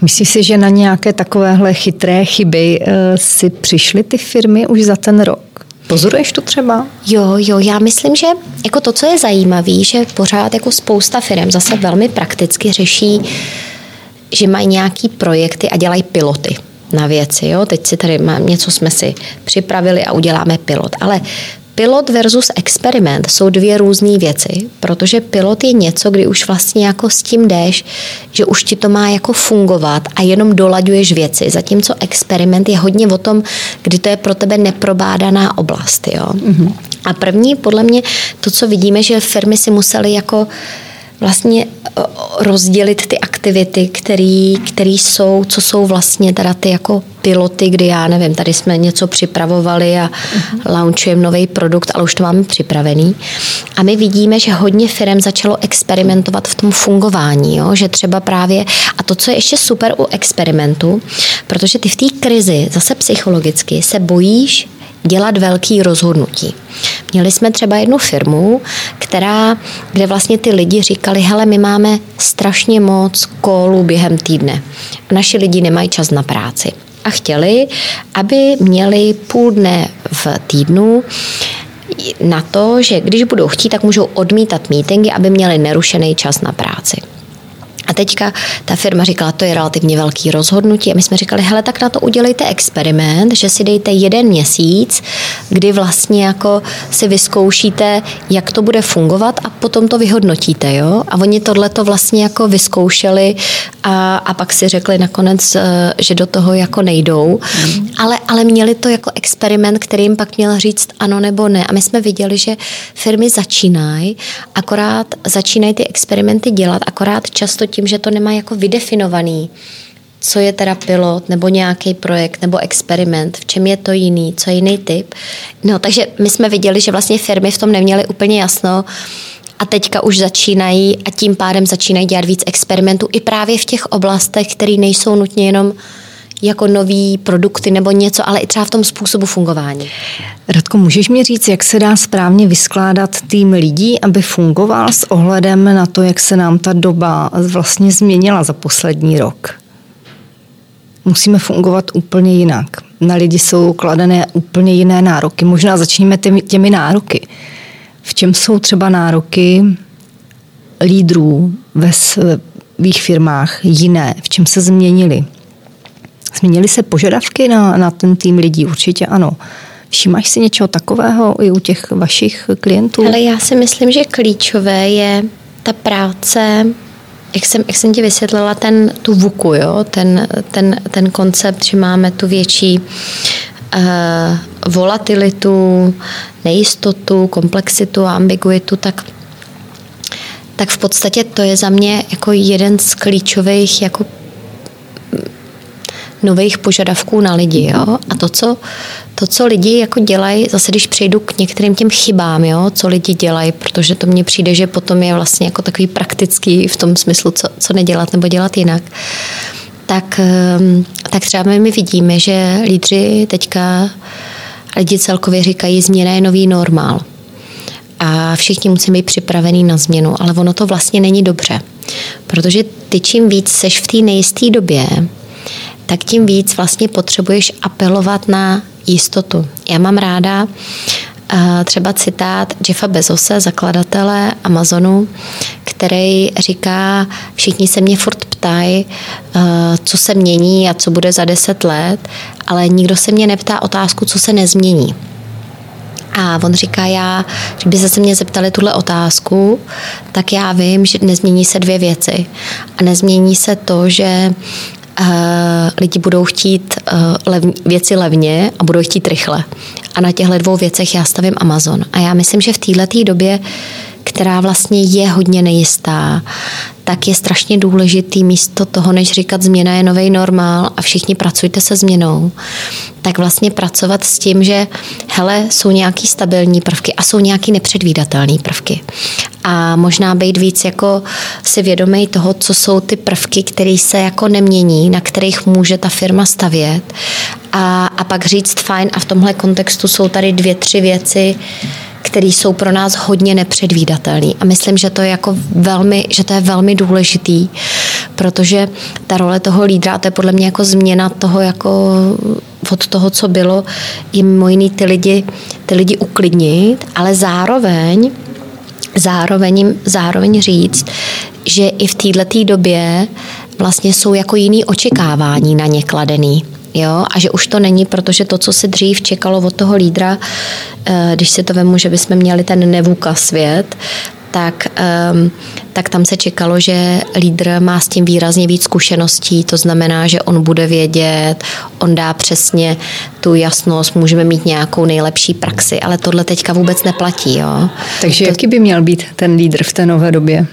Myslíš si, že na nějaké takovéhle chytré chyby uh, si přišly ty firmy už za ten rok? Pozoruješ to třeba? Jo, jo, já myslím, že jako to, co je zajímavé, že pořád jako spousta firm zase velmi prakticky řeší, že mají nějaký projekty a dělají piloty na věci. Jo? Teď si tady mám něco, jsme si připravili a uděláme pilot. Ale Pilot versus experiment jsou dvě různé věci, protože pilot je něco, kdy už vlastně jako s tím jdeš, že už ti to má jako fungovat a jenom dolaďuješ věci, zatímco experiment je hodně o tom, kdy to je pro tebe neprobádaná oblast. Jo? Mm-hmm. A první, podle mě, to, co vidíme, že firmy si musely jako vlastně rozdělit ty aktivity, které jsou, co jsou vlastně teda ty jako piloty, kdy já nevím, tady jsme něco připravovali a uh-huh. launchujeme nový produkt, ale už to máme připravený. A my vidíme, že hodně firm začalo experimentovat v tom fungování, jo? že třeba právě, a to, co je ještě super u experimentu, protože ty v té krizi zase psychologicky se bojíš dělat velký rozhodnutí. Měli jsme třeba jednu firmu, která, kde vlastně ty lidi říkali, hele, my máme strašně moc kólů během týdne. Naši lidi nemají čas na práci. A chtěli, aby měli půl dne v týdnu na to, že když budou chtít, tak můžou odmítat meetingy, aby měli nerušený čas na práci. A teďka ta firma říkala, to je relativně velký rozhodnutí a my jsme říkali, hele, tak na to udělejte experiment, že si dejte jeden měsíc, kdy vlastně jako si vyzkoušíte, jak to bude fungovat a potom to vyhodnotíte, jo? A oni tohle to vlastně jako vyzkoušeli a, a pak si řekli nakonec, eh, že do toho jako nejdou, mm. ale, ale měli to jako experiment, který jim pak měl říct ano nebo ne. A my jsme viděli, že firmy začínají, akorát začínají ty experimenty dělat, akorát často tím, že to nemá jako vydefinovaný, co je teda pilot, nebo nějaký projekt, nebo experiment, v čem je to jiný, co je jiný typ. No, takže my jsme viděli, že vlastně firmy v tom neměly úplně jasno, a teďka už začínají a tím pádem začínají dělat víc experimentů i právě v těch oblastech, které nejsou nutně jenom jako nový produkty nebo něco, ale i třeba v tom způsobu fungování. Radko, můžeš mi říct, jak se dá správně vyskládat tým lidí, aby fungoval s ohledem na to, jak se nám ta doba vlastně změnila za poslední rok? Musíme fungovat úplně jinak. Na lidi jsou kladené úplně jiné nároky. Možná začneme těmi, těmi nároky. V čem jsou třeba nároky lídrů ve svých firmách jiné? V čem se změnily? Změnily se požadavky na, na ten tým lidí? Určitě ano. Všimáš si něčeho takového i u těch vašich klientů? Ale já si myslím, že klíčové je ta práce, jak jsem, jak jsem ti vysvětlila, ten, tu vuku, jo? Ten, ten, ten koncept, že máme tu větší uh, volatilitu, nejistotu, komplexitu a ambiguitu, tak tak v podstatě to je za mě jako jeden z klíčových jako nových požadavků na lidi. Jo? A to co, to, co lidi jako dělají, zase když přejdu k některým těm chybám, jo? co lidi dělají, protože to mně přijde, že potom je vlastně jako takový praktický v tom smyslu, co, co nedělat nebo dělat jinak, tak, ehm, tak třeba my vidíme, že lídři teďka lidi celkově říkají, změna je nový normál. A všichni musí být připravený na změnu, ale ono to vlastně není dobře. Protože ty čím víc seš v té nejisté době, tak tím víc vlastně potřebuješ apelovat na jistotu. Já mám ráda eh, třeba citát Jeffa Bezose, zakladatele Amazonu, který říká, všichni se mě furt ptají, eh, co se mění a co bude za deset let, ale nikdo se mě neptá otázku, co se nezmění. A on říká, já, kdyby se mě zeptali tuhle otázku, tak já vím, že nezmění se dvě věci. A nezmění se to, že uh, lidi budou chtít uh, lev, věci levně a budou chtít rychle. A na těchto dvou věcech já stavím Amazon. A já myslím, že v této době která vlastně je hodně nejistá, tak je strašně důležitý místo toho, než říkat změna je nový normál a všichni pracujte se změnou, tak vlastně pracovat s tím, že hele, jsou nějaký stabilní prvky a jsou nějaký nepředvídatelné prvky. A možná být víc jako si vědomý toho, co jsou ty prvky, které se jako nemění, na kterých může ta firma stavět. A, a pak říct fajn a v tomhle kontextu jsou tady dvě, tři věci, které jsou pro nás hodně nepředvídatelné. A myslím, že to je jako velmi, že to je velmi důležitý, protože ta role toho lídra, to je podle mě jako změna toho jako od toho, co bylo, je mimo jiný ty lidi, ty lidi uklidnit, ale zároveň zároveň, zároveň říct, že i v této době vlastně jsou jako jiný očekávání na ně kladený jo, a že už to není, protože to, co se dřív čekalo od toho lídra, eh, když si to vemu, že bychom měli ten nevuka svět, tak, um, tak tam se čekalo, že lídr má s tím výrazně víc zkušeností, to znamená, že on bude vědět, on dá přesně tu jasnost, můžeme mít nějakou nejlepší praxi, ale tohle teďka vůbec neplatí. Jo. Takže to... jaký by měl být ten lídr v té nové době?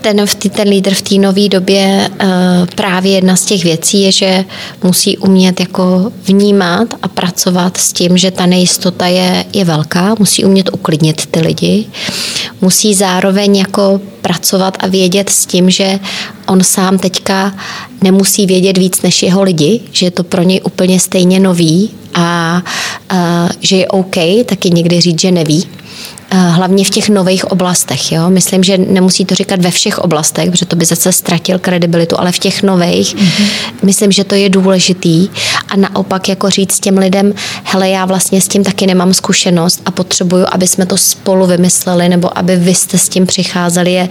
Ten, ten lídr v té nové době eh, právě jedna z těch věcí je, že musí umět jako vnímat a pracovat s tím, že ta nejistota je, je velká, musí umět uklidnit ty lidi, musí zároveň jako pracovat a vědět s tím, že on sám teďka nemusí vědět víc než jeho lidi, že je to pro něj úplně stejně nový a, a že je OK taky někdy říct, že neví hlavně v těch nových oblastech. Jo? Myslím, že nemusí to říkat ve všech oblastech, protože to by zase ztratil kredibilitu, ale v těch nových, mm-hmm. myslím, že to je důležitý. A naopak jako říct těm lidem, hele, já vlastně s tím taky nemám zkušenost a potřebuju, aby jsme to spolu vymysleli, nebo aby vy jste s tím přicházeli, je,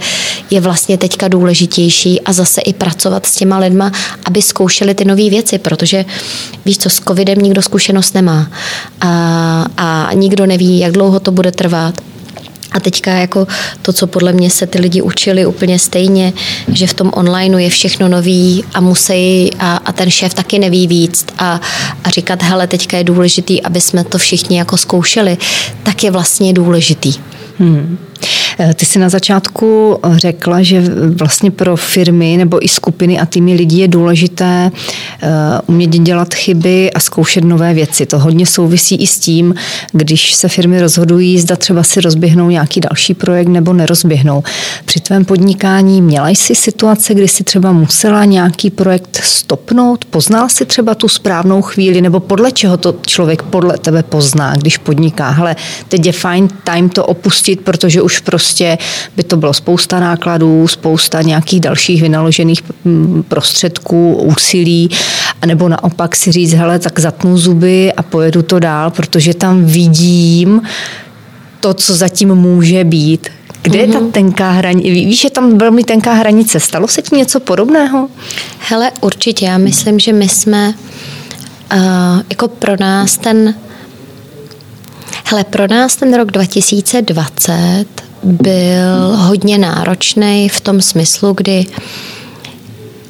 je vlastně teďka důležitější a zase i pracovat s těma lidma, aby zkoušeli ty nové věci, protože víš co, s covidem nikdo zkušenost nemá a, a nikdo neví, jak dlouho to bude trvat. A teďka jako to, co podle mě se ty lidi učili úplně stejně, že v tom onlineu je všechno nový a musí a, a ten šéf taky neví víc a, a říkat, hele, teďka je důležitý, aby jsme to všichni jako zkoušeli, tak je vlastně důležitý. Hmm. Eh, ty jsi na začátku řekla, že vlastně pro firmy nebo i skupiny a týmy lidí je důležité eh, umět dělat chyby a zkoušet nové věci. To hodně souvisí i s tím, když se firmy rozhodují, zda třeba si rozběhnou nějaký další projekt nebo nerozběhnou. Při tvém podnikání měla jsi situace, kdy si třeba musela nějaký projekt stopnout? Poznal si třeba tu správnou chvíli nebo podle čeho to člověk podle tebe pozná, když podniká? Hele, teď je fajn time to opustit, protože už prostě by to bylo spousta nákladů, spousta nějakých dalších vynaložených mm, prostředků, úsilí, nebo naopak si říct, hele, tak zatnu zuby a pojedu to dál, protože tam vidím to, co zatím může být. Kde mm-hmm. je ta mhm. tenká hranice? Víš, je tam velmi tenká hranice. Stalo se ti něco podobného? Hele, určitě. Já myslím, že my jsme uh, jako pro nás ten Hele, pro nás ten rok 2020 byl hodně náročný v tom smyslu, kdy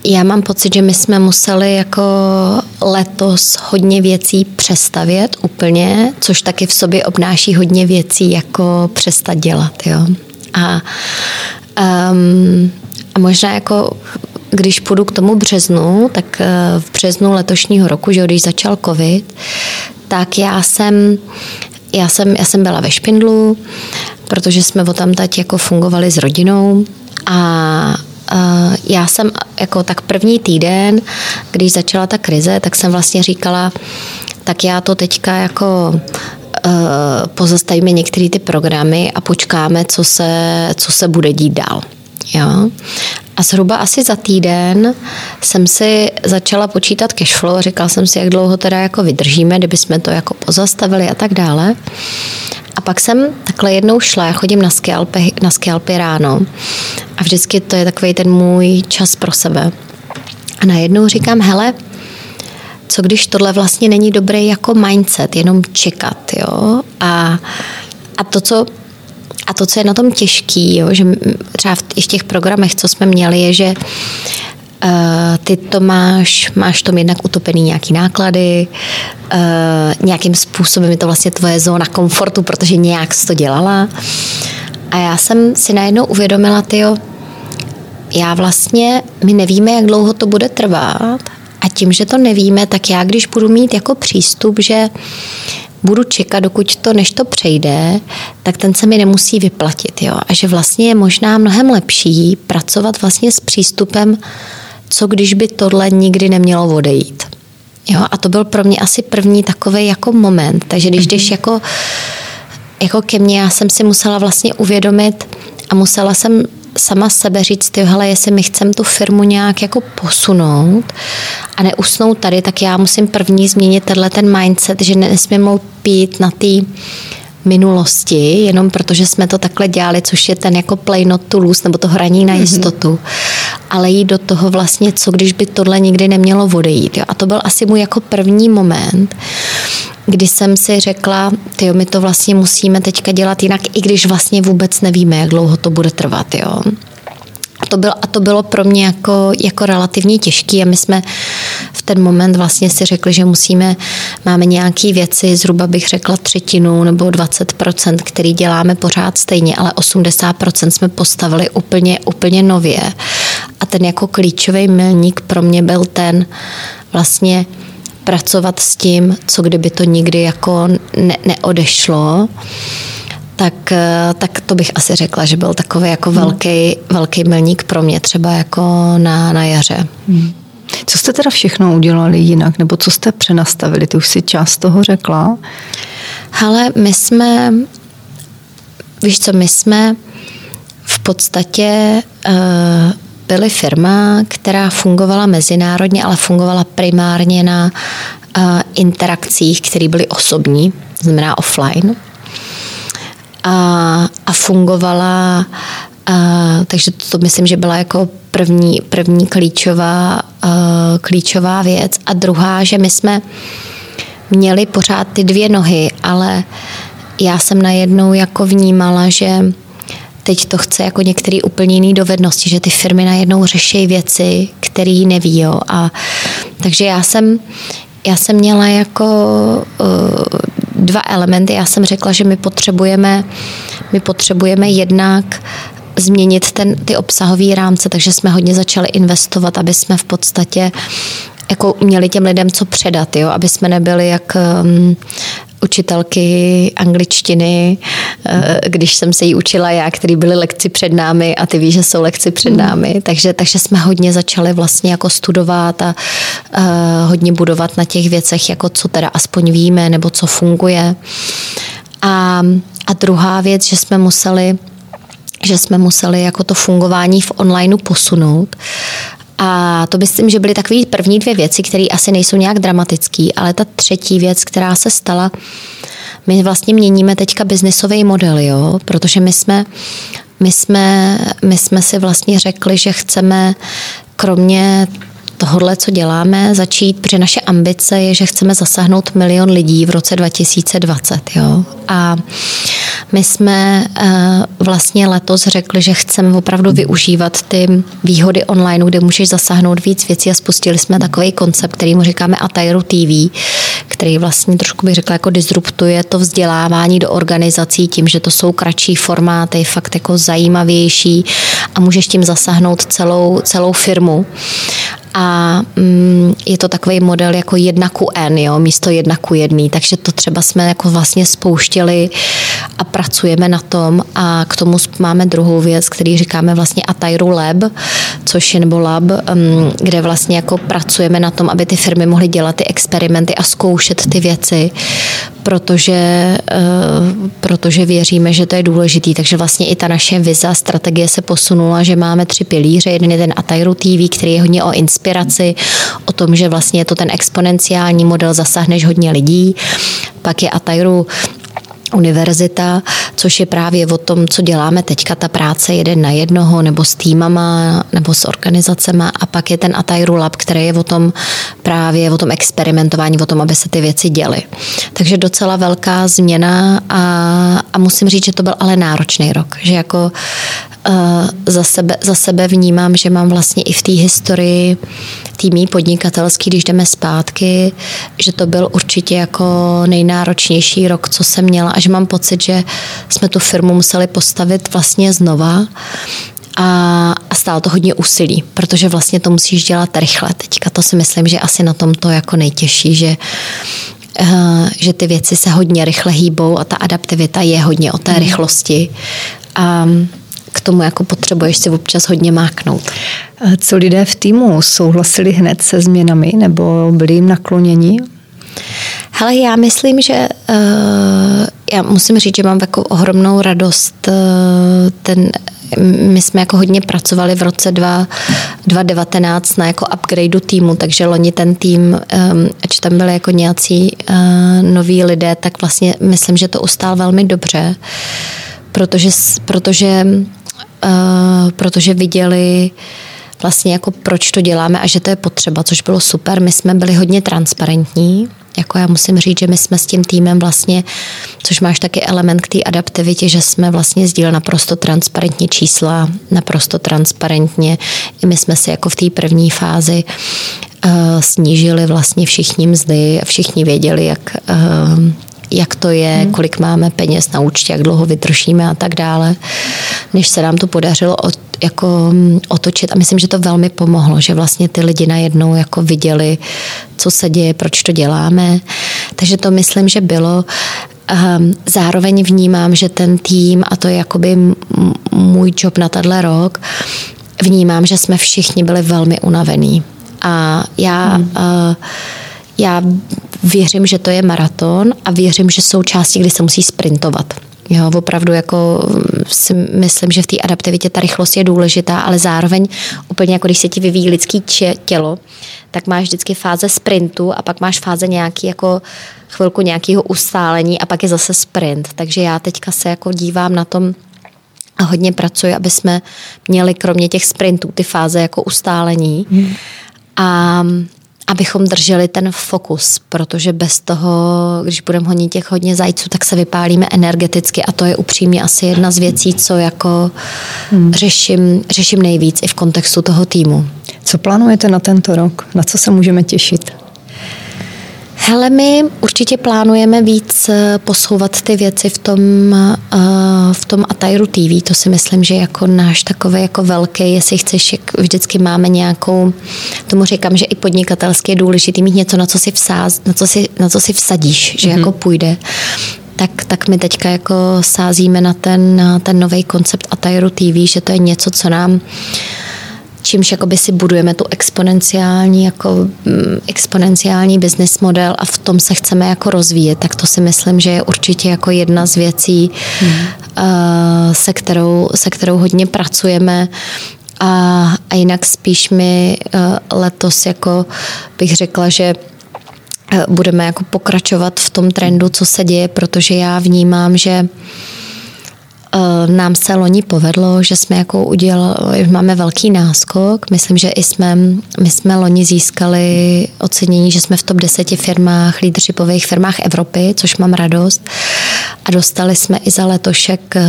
já mám pocit, že my jsme museli jako letos hodně věcí přestavět úplně, což taky v sobě obnáší hodně věcí jako přestat dělat, jo. A, um, a možná jako když půjdu k tomu březnu, tak eh, v březnu letošního roku, že když začal covid, tak já jsem já jsem, já jsem byla ve Špindlu, protože jsme o tam teď jako fungovali s rodinou a já jsem jako tak první týden, když začala ta krize, tak jsem vlastně říkala, tak já to teďka jako uh, pozastavíme některé ty programy a počkáme, co se, co se bude dít dál. Jo? A zhruba asi za týden jsem si začala počítat cashflow a říkala jsem si, jak dlouho teda jako vydržíme, kdyby jsme to jako pozastavili a tak dále. A pak jsem takhle jednou šla, já chodím na skialpy, na skialpy ráno a vždycky to je takový ten můj čas pro sebe. A najednou říkám, hele, co když tohle vlastně není dobrý jako mindset, jenom čekat, jo? A, a to, co a to, co je na tom těžký, jo, že třeba v, i v těch programech, co jsme měli, je, že Uh, ty to máš, máš tom jednak utopený nějaký náklady, uh, nějakým způsobem je to vlastně tvoje zóna komfortu, protože nějak jsi to dělala. A já jsem si najednou uvědomila, tyjo, já vlastně, my nevíme, jak dlouho to bude trvat a tím, že to nevíme, tak já když budu mít jako přístup, že budu čekat, dokud to, než to přejde, tak ten se mi nemusí vyplatit. Jo? A že vlastně je možná mnohem lepší pracovat vlastně s přístupem, co když by tohle nikdy nemělo odejít. Jo? A to byl pro mě asi první takový jako moment. Takže když jdeš mhm. jako, jako ke mně, já jsem si musela vlastně uvědomit a musela jsem sama sebe říct, ty, hele, jestli my chceme tu firmu nějak jako posunout a neusnout tady, tak já musím první změnit tenhle ten mindset, že nesmím pít na té minulosti, jenom protože jsme to takhle dělali, což je ten jako play not to lose, nebo to hraní na mhm. jistotu, mm-hmm. ale jít do toho vlastně, co když by tohle nikdy nemělo odejít. Jo? A to byl asi můj jako první moment, kdy jsem si řekla, ty my to vlastně musíme teďka dělat jinak, i když vlastně vůbec nevíme, jak dlouho to bude trvat. Jo. To bylo, a to bylo pro mě jako, jako relativně těžké a my jsme v ten moment vlastně si řekli, že musíme, máme nějaké věci, zhruba bych řekla třetinu nebo 20%, který děláme pořád stejně, ale 80% jsme postavili úplně, úplně nově. A ten jako klíčový milník pro mě byl ten vlastně pracovat s tím, co kdyby to nikdy jako ne, neodešlo, tak, eh, tak to bych asi řekla, že byl takový jako hmm. velký, velký milník pro mě třeba jako na, na jaře. Hmm. Co jste teda všechno udělali jinak, nebo co jste přenastavili? Ty už si část toho řekla. Ale my jsme víš co, my jsme v podstatě uh, byli firma, která fungovala mezinárodně, ale fungovala primárně na uh, interakcích, které byly osobní, znamená offline. A, a fungovala, uh, takže to, myslím, že byla jako první, první klíčová, uh, klíčová věc. A druhá, že my jsme měli pořád ty dvě nohy, ale já jsem najednou jako vnímala, že teď to chce jako některé úplně jiné dovednosti, že ty firmy najednou řeší věci, které neví. Jo. A, takže já jsem, já jsem měla jako uh, dva elementy. Já jsem řekla, že my potřebujeme, my potřebujeme jednak změnit ten, ty obsahové rámce, takže jsme hodně začali investovat, aby jsme v podstatě jako měli těm lidem co předat, jo? aby jsme nebyli jak um, učitelky angličtiny, eh, když jsem se jí učila já, který byly lekci před námi a ty víš, že jsou lekci před hmm. námi, takže, takže jsme hodně začali vlastně jako studovat a uh, hodně budovat na těch věcech, jako co teda aspoň víme, nebo co funguje. A, a druhá věc, že jsme museli že jsme museli jako to fungování v onlineu posunout a to myslím, že byly takové první dvě věci, které asi nejsou nějak dramatické, ale ta třetí věc, která se stala, my vlastně měníme teďka biznisový model, jo? protože my jsme, my, jsme, my jsme si vlastně řekli, že chceme kromě tohohle, co děláme, začít, protože naše ambice je, že chceme zasáhnout milion lidí v roce 2020. Jo? A my jsme eh, vlastně letos řekli, že chceme opravdu využívat ty výhody online, kde můžeš zasáhnout víc věcí a spustili jsme takový koncept, který mu říkáme Atairu TV, který vlastně trošku bych řekla jako disruptuje to vzdělávání do organizací tím, že to jsou kratší formáty, fakt jako zajímavější a můžeš tím zasáhnout celou, celou firmu a mm, je to takový model jako jedna ku N, jo, místo jedna ku jedný, takže to třeba jsme jako vlastně spouštěli a pracujeme na tom. A k tomu máme druhou věc, který říkáme vlastně Atairu Lab, což je nebo lab, mm, kde vlastně jako pracujeme na tom, aby ty firmy mohly dělat ty experimenty a zkoušet ty věci, protože, eh, protože věříme, že to je důležitý, takže vlastně i ta naše vize strategie se posunula, že máme tři pilíře, jeden je ten Atairu TV, který je hodně o inspiraci, o tom, že vlastně je to ten exponenciální model, zasáhneš hodně lidí. Pak je Atairu univerzita, což je právě o tom, co děláme teďka, ta práce jeden na jednoho, nebo s týmama, nebo s organizacema a pak je ten Atairu Lab, který je o tom právě, o tom experimentování, o tom, aby se ty věci děly. Takže docela velká změna a, a musím říct, že to byl ale náročný rok, že jako za, sebe, za sebe vnímám, že mám vlastně i v té historii týmí podnikatelský, když jdeme zpátky, že to byl určitě jako nejnáročnější rok, co jsem měla a že mám pocit, že jsme tu firmu museli postavit vlastně znova a, a stálo to hodně úsilí, protože vlastně to musíš dělat rychle. Teďka to si myslím, že asi na tom to jako nejtěžší, že uh, že ty věci se hodně rychle hýbou a ta adaptivita je hodně o té mm. rychlosti. A k tomu jako potřebuješ si občas hodně máknout. Co lidé v týmu souhlasili hned se změnami nebo byli jim nakloněni? Hele, já myslím, že uh, já musím říct, že mám jako ohromnou radost. Uh, ten, my jsme jako hodně pracovali v roce 2019 na jako upgradeu týmu, takže loni ten tým, um, ač tam byly jako nějací uh, noví lidé, tak vlastně myslím, že to ustál velmi dobře, protože, protože, uh, protože viděli vlastně jako proč to děláme a že to je potřeba, což bylo super. My jsme byli hodně transparentní, jako já musím říct, že my jsme s tím týmem vlastně, což máš taky element k té adaptivitě, že jsme vlastně sdíleli naprosto transparentně čísla, naprosto transparentně. I my jsme si jako v té první fázi uh, snížili vlastně všichni mzdy a všichni věděli, jak uh, jak to je, hmm. kolik máme peněz na účtě, jak dlouho vytršíme a tak dále, než se nám to podařilo od, jako mm, otočit a myslím, že to velmi pomohlo, že vlastně ty lidi najednou jako viděli, co se děje, proč to děláme. Takže to myslím, že bylo. Um, zároveň vnímám, že ten tým, a to je jakoby můj job na tenhle rok, vnímám, že jsme všichni byli velmi unavení. A já, hmm. uh, já věřím, že to je maraton a věřím, že jsou části, kdy se musí sprintovat Jo, opravdu jako si myslím, že v té adaptivitě ta rychlost je důležitá, ale zároveň úplně jako když se ti vyvíjí lidský tělo, tak máš vždycky fáze sprintu a pak máš fáze nějaký jako chvilku nějakého ustálení a pak je zase sprint. Takže já teďka se jako dívám na tom, a hodně pracuji, aby jsme měli kromě těch sprintů ty fáze jako ustálení. Hmm. A abychom drželi ten fokus, protože bez toho, když budeme honit těch hodně zajců, tak se vypálíme energeticky a to je upřímně asi jedna z věcí, co jako hmm. řeším, řeším nejvíc i v kontextu toho týmu. Co plánujete na tento rok? Na co se můžeme těšit? Hele, my určitě plánujeme víc eh, posouvat ty věci v tom, eh, v tom Atairu TV. To si myslím, že jako náš takový jako velký, jestli chceš, jak vždycky máme nějakou, tomu říkám, že i podnikatelsky je důležité mít něco, na co si, vsáz, na co si, na co si vsadíš, že mm-hmm. jako půjde tak, tak my teďka jako sázíme na ten, na ten nový koncept Atairu TV, že to je něco, co nám uh, čímž jakoby si budujeme tu exponenciální, jako, mm, exponenciální business model a v tom se chceme jako rozvíjet, tak to si myslím, že je určitě jako jedna z věcí, hmm. uh, se, kterou, se kterou hodně pracujeme a, a jinak spíš mi uh, letos jako bych řekla, že uh, budeme jako pokračovat v tom trendu, co se děje, protože já vnímám, že Eh, nám se loni povedlo, že jsme jako udělali, máme velký náskok. Myslím, že i jsme, my jsme loni získali ocenění, že jsme v top 10 firmách, leadershipových firmách Evropy, což mám radost. A dostali jsme i za letošek, eh,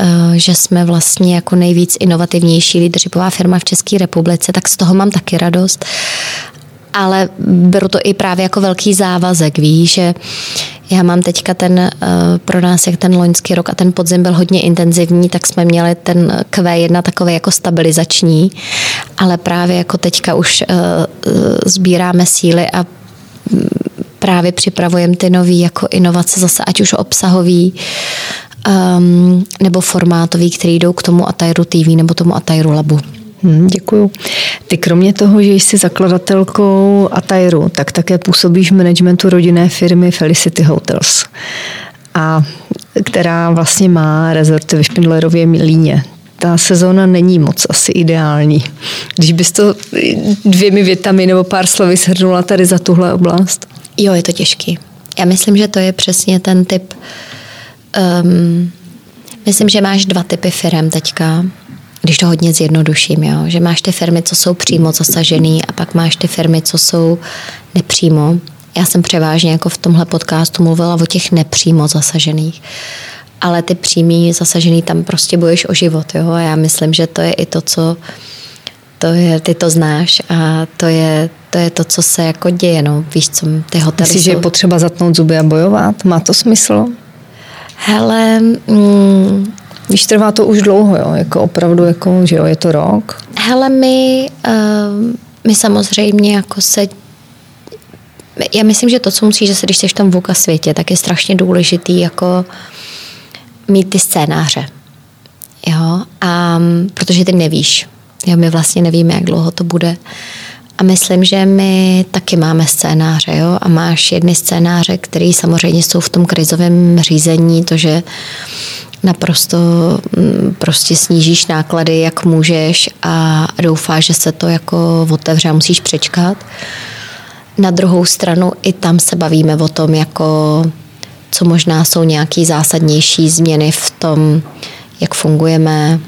eh, že jsme vlastně jako nejvíc inovativnější leadershipová firma v České republice, tak z toho mám taky radost ale beru to i právě jako velký závazek, víš, že já mám teďka ten, eh, pro nás, jak ten loňský rok a ten podzim byl hodně intenzivní, tak jsme měli ten Q1 takový jako stabilizační, ale právě jako teďka už eh, eh, sbíráme síly a mm, právě připravujeme ty nové jako inovace zase, ať už obsahový, um, nebo formátový, který jdou k tomu Atairu TV nebo tomu Atairu Labu. Hmm, děkuju. Ty kromě toho, že jsi zakladatelkou Atairu, tak také působíš v managementu rodinné firmy Felicity Hotels, a která vlastně má rezorty ve Špindlerově Líně. Ta sezóna není moc asi ideální. Když bys to dvěmi větami nebo pár slovy shrnula tady za tuhle oblast. Jo, je to těžký. Já myslím, že to je přesně ten typ. Um, myslím, že máš dva typy firm teďka když to hodně zjednoduším, jo, že máš ty firmy, co jsou přímo zasažený a pak máš ty firmy, co jsou nepřímo. Já jsem převážně jako v tomhle podcastu mluvila o těch nepřímo zasažených. Ale ty přímý zasažený tam prostě boješ o život. Jo? A já myslím, že to je i to, co to je, ty to znáš a to je, to je to, co se jako děje. No. Víš, co ty hotely Myslíš, jsou... že je potřeba zatnout zuby a bojovat? Má to smysl? Hele, mm, když trvá to už dlouho, jo, jako opravdu, jako, že jo, je to rok. Hele, my, uh, my samozřejmě jako se já myslím, že to, co musíš, že se když jsi v tom světě, tak je strašně důležitý jako mít ty scénáře. Jo? A, protože ty nevíš. Jo? My vlastně nevíme, jak dlouho to bude. A myslím, že my taky máme scénáře. Jo? A máš jedny scénáře, které samozřejmě jsou v tom krizovém řízení, to, že naprosto mm, prostě snížíš náklady, jak můžeš a doufáš, že se to jako otevře a musíš přečkat. Na druhou stranu i tam se bavíme o tom, jako co možná jsou nějaké zásadnější změny v tom, jak fungujeme.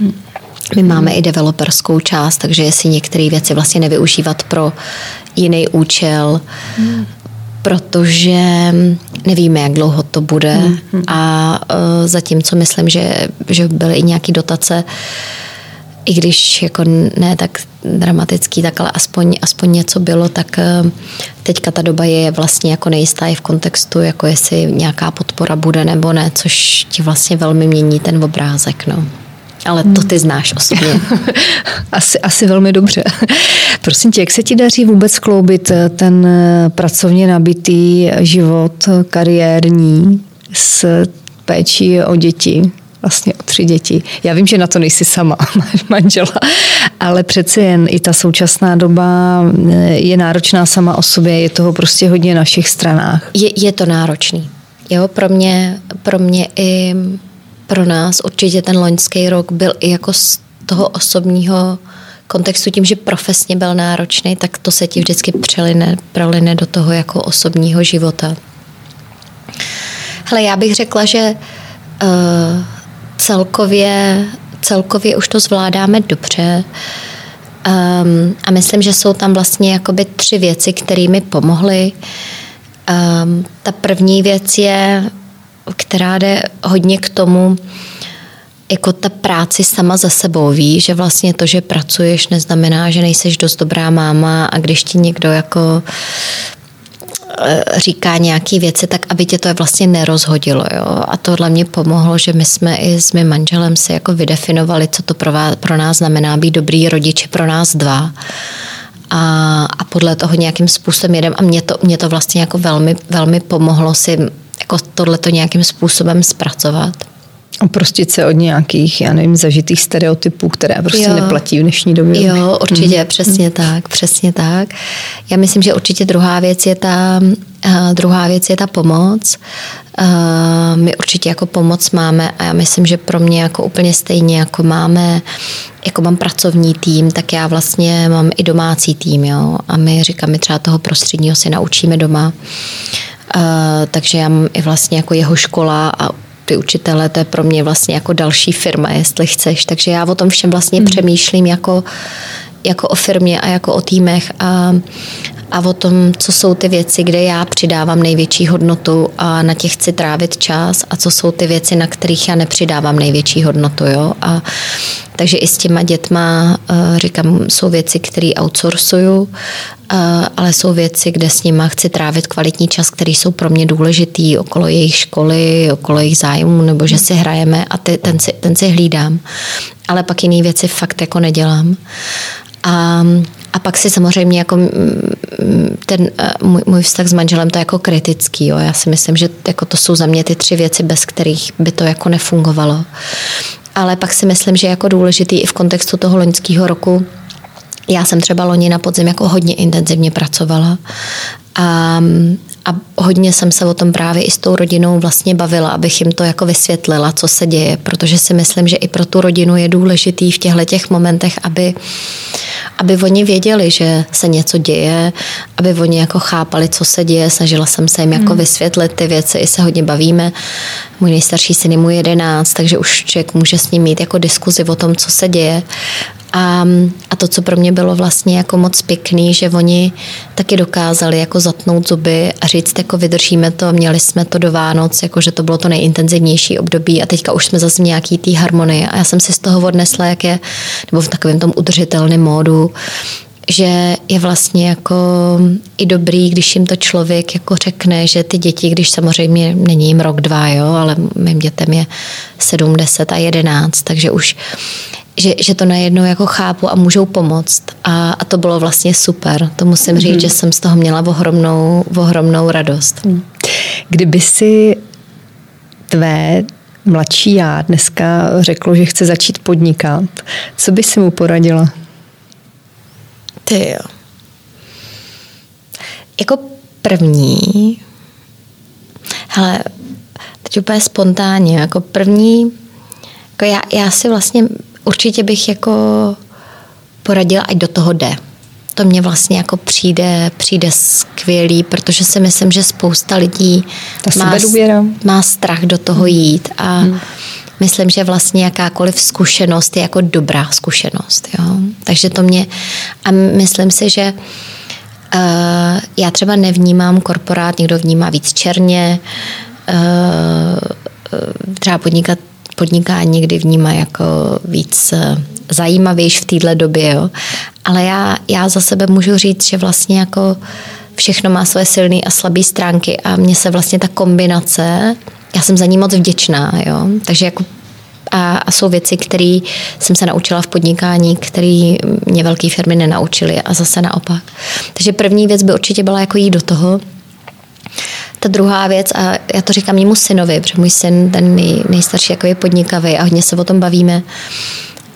My máme i developerskou část, takže jestli některé věci vlastně nevyužívat pro jiný účel, protože nevíme, jak dlouho to bude mm-hmm. a uh, zatímco myslím, že, že byly i nějaké dotace, i když jako ne tak dramatický, tak ale aspoň, aspoň něco bylo, tak uh, teďka ta doba je vlastně jako nejistá i v kontextu, jako jestli nějaká podpora bude nebo ne, což ti vlastně velmi mění ten obrázek. No. Ale to ty znáš osobně. asi, asi velmi dobře. Prosím tě, jak se ti daří vůbec kloubit eh, ten eh, pracovně nabitý život, kariérní s péčí o děti? vlastně o tři děti. Já vím, že na to nejsi sama, máš manžela, ale přece jen i ta současná doba eh, je náročná sama o sobě, je toho prostě hodně na všech stranách. Je, je to náročný. Jo, pro mě, pro mě i pro nás určitě ten loňský rok byl i jako z toho osobního kontextu tím, že profesně byl náročný, tak to se ti vždycky přeline, proline do toho jako osobního života. Hele, já bych řekla, že uh, celkově, celkově už to zvládáme dobře. Um, a myslím, že jsou tam vlastně jakoby tři věci, které mi pomohly. Um, ta první věc je, která jde hodně k tomu, jako ta práci sama za sebou ví, že vlastně to, že pracuješ, neznamená, že nejseš dost dobrá máma a když ti někdo jako eh, říká nějaké věci, tak aby tě to vlastně nerozhodilo. Jo? A tohle mě pomohlo, že my jsme i s mým manželem si jako vydefinovali, co to pro, vás, pro nás znamená být dobrý rodiče pro nás dva. A, a podle toho nějakým způsobem jedem. A mě to, mě to vlastně jako velmi, velmi pomohlo si jako tohleto nějakým způsobem zpracovat. Oprostit se od nějakých, já nevím, zažitých stereotypů, které prostě jo. neplatí v dnešní době. Jo, určitě, mm. přesně tak, přesně tak. Já myslím, že určitě druhá věc je ta, uh, druhá věc je ta pomoc. Uh, my určitě jako pomoc máme a já myslím, že pro mě jako úplně stejně jako máme jako mám pracovní tým, tak já vlastně mám i domácí tým, jo. A my říkám, my třeba toho prostředního si naučíme doma. Uh, takže já mám i vlastně jako jeho škola a ty učitele, to je pro mě vlastně jako další firma, jestli chceš. Takže já o tom všem vlastně mm. přemýšlím jako, jako o firmě a jako o týmech a, a o tom, co jsou ty věci, kde já přidávám největší hodnotu a na těch chci trávit čas a co jsou ty věci, na kterých já nepřidávám největší hodnotu. Jo? A, takže i s těma dětma, eh, říkám, jsou věci, které outsourcuju, eh, ale jsou věci, kde s nima chci trávit kvalitní čas, který jsou pro mě důležitý okolo jejich školy, okolo jejich zájmů, nebo že si hrajeme a ty, ten, si, ten si hlídám. Ale pak jiné věci fakt jako nedělám. A a pak si samozřejmě jako ten můj, můj vztah s manželem to je jako kritický. Jo. Já si myslím, že jako to jsou za mě ty tři věci, bez kterých by to jako nefungovalo. Ale pak si myslím, že jako důležitý i v kontextu toho loňského roku já jsem třeba loni na podzim jako hodně intenzivně pracovala a, a hodně jsem se o tom právě i s tou rodinou vlastně bavila, abych jim to jako vysvětlila, co se děje, protože si myslím, že i pro tu rodinu je důležitý v těchto těch momentech, aby aby oni věděli, že se něco děje, aby oni jako chápali, co se děje. Snažila jsem se jim jako hmm. vysvětlit ty věci, i se hodně bavíme. Můj nejstarší syn je mu jedenáct, takže už člověk může s ním mít jako diskuzi o tom, co se děje. A, a to, co pro mě bylo vlastně jako moc pěkný, že oni taky dokázali jako zatnout zuby a říct, jako vydržíme to, měli jsme to do Vánoc, jako že to bylo to nejintenzivnější období a teďka už jsme zase nějaký tý harmonie a já jsem si z toho odnesla, jak je, nebo v takovém tom udržitelném módu, že je vlastně jako i dobrý, když jim to člověk jako řekne, že ty děti, když samozřejmě není jim rok, dva, jo, ale mým dětem je 7, 10 a 11, takže už že, že to najednou jako chápu a můžou pomoct. A, a to bylo vlastně super. To musím mm-hmm. říct, že jsem z toho měla ohromnou, ohromnou radost. Mhm. Kdyby si tvé mladší já dneska řeklo, že chce začít podnikat, co by si mu poradila? Ty jo. Jako první, hele, teď úplně spontánně, jako první, jako já, já si vlastně určitě bych jako poradila, ať do toho jde. To mě vlastně jako přijde, přijde skvělý, protože si myslím, že spousta lidí má, má strach do toho hmm. jít a hmm. myslím, že vlastně jakákoliv zkušenost je jako dobrá zkušenost. Jo? Takže to mě a myslím si, že uh, já třeba nevnímám korporát, někdo vnímá víc černě, uh, třeba podnikat podnikání někdy vnímá jako víc eh, zajímavější v téhle době, jo. Ale já, já za sebe můžu říct, že vlastně jako všechno má své silné a slabé stránky a mně se vlastně ta kombinace, já jsem za ní moc vděčná, jo. Takže jako a, a jsou věci, které jsem se naučila v podnikání, které mě velké firmy nenaučily a zase naopak. Takže první věc by určitě byla jako jít do toho, ta druhá věc, a já to říkám mému synovi, protože můj syn, ten nej, nejstarší, jako je podnikavý a hodně se o tom bavíme.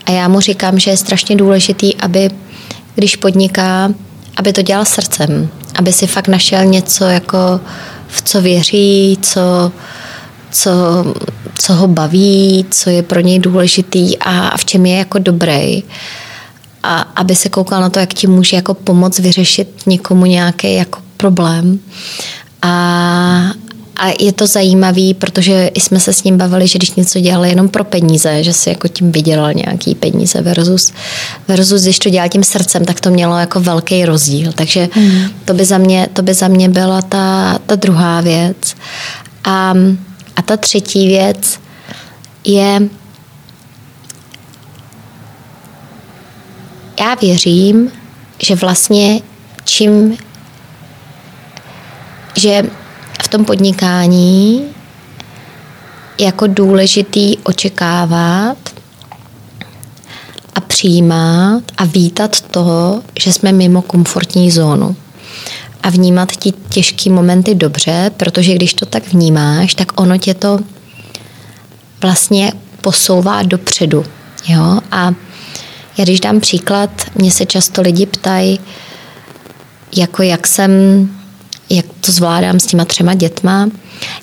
A já mu říkám, že je strašně důležitý, aby když podniká, aby to dělal srdcem, aby si fakt našel něco jako v co věří, co, co, co ho baví, co je pro něj důležitý a v čem je jako dobrý. A aby se koukal na to, jak ti může jako pomoct vyřešit někomu nějaký jako problém. A, a je to zajímavý, protože jsme se s ním bavili, že když něco dělal jenom pro peníze, že si jako tím vydělal nějaký peníze versus, versus když to dělal tím srdcem, tak to mělo jako velký rozdíl. Takže mm. to, by za mě, to by za mě byla ta, ta druhá věc. A, a ta třetí věc je, já věřím, že vlastně čím, že v tom podnikání jako důležitý očekávat a přijímat a vítat toho, že jsme mimo komfortní zónu. A vnímat ti těžké momenty dobře, protože když to tak vnímáš, tak ono tě to vlastně posouvá dopředu. Jo? A já když dám příklad, mě se často lidi ptají, jako jak jsem jak to zvládám s těma třema dětma.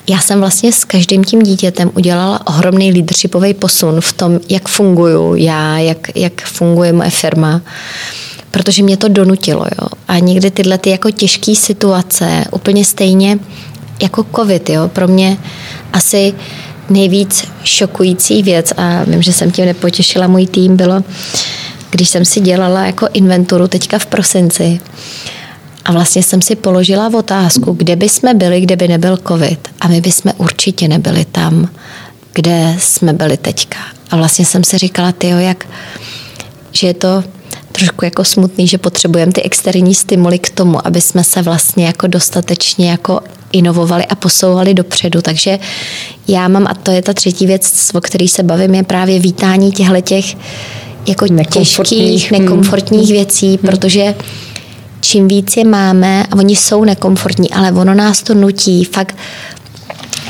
Já jsem vlastně s každým tím dítětem udělala ohromný leadershipový posun v tom, jak funguju já, jak, jak funguje moje firma protože mě to donutilo. Jo. A někdy tyhle ty jako těžké situace, úplně stejně jako covid, jo, pro mě asi nejvíc šokující věc a vím, že jsem tím nepotěšila můj tým, bylo, když jsem si dělala jako inventuru teďka v prosinci a vlastně jsem si položila v otázku, kde by jsme byli, kde by nebyl covid. A my by jsme určitě nebyli tam, kde jsme byli teďka. A vlastně jsem si říkala, tyjo, jak, že je to trošku jako smutný, že potřebujeme ty externí stimuly k tomu, aby jsme se vlastně jako dostatečně jako inovovali a posouvali dopředu. Takže já mám, a to je ta třetí věc, o který se bavím, je právě vítání těchto těch jako těžkých, nekomfortních hmm. věcí, hmm. protože čím víc je máme, a oni jsou nekomfortní, ale ono nás to nutí fakt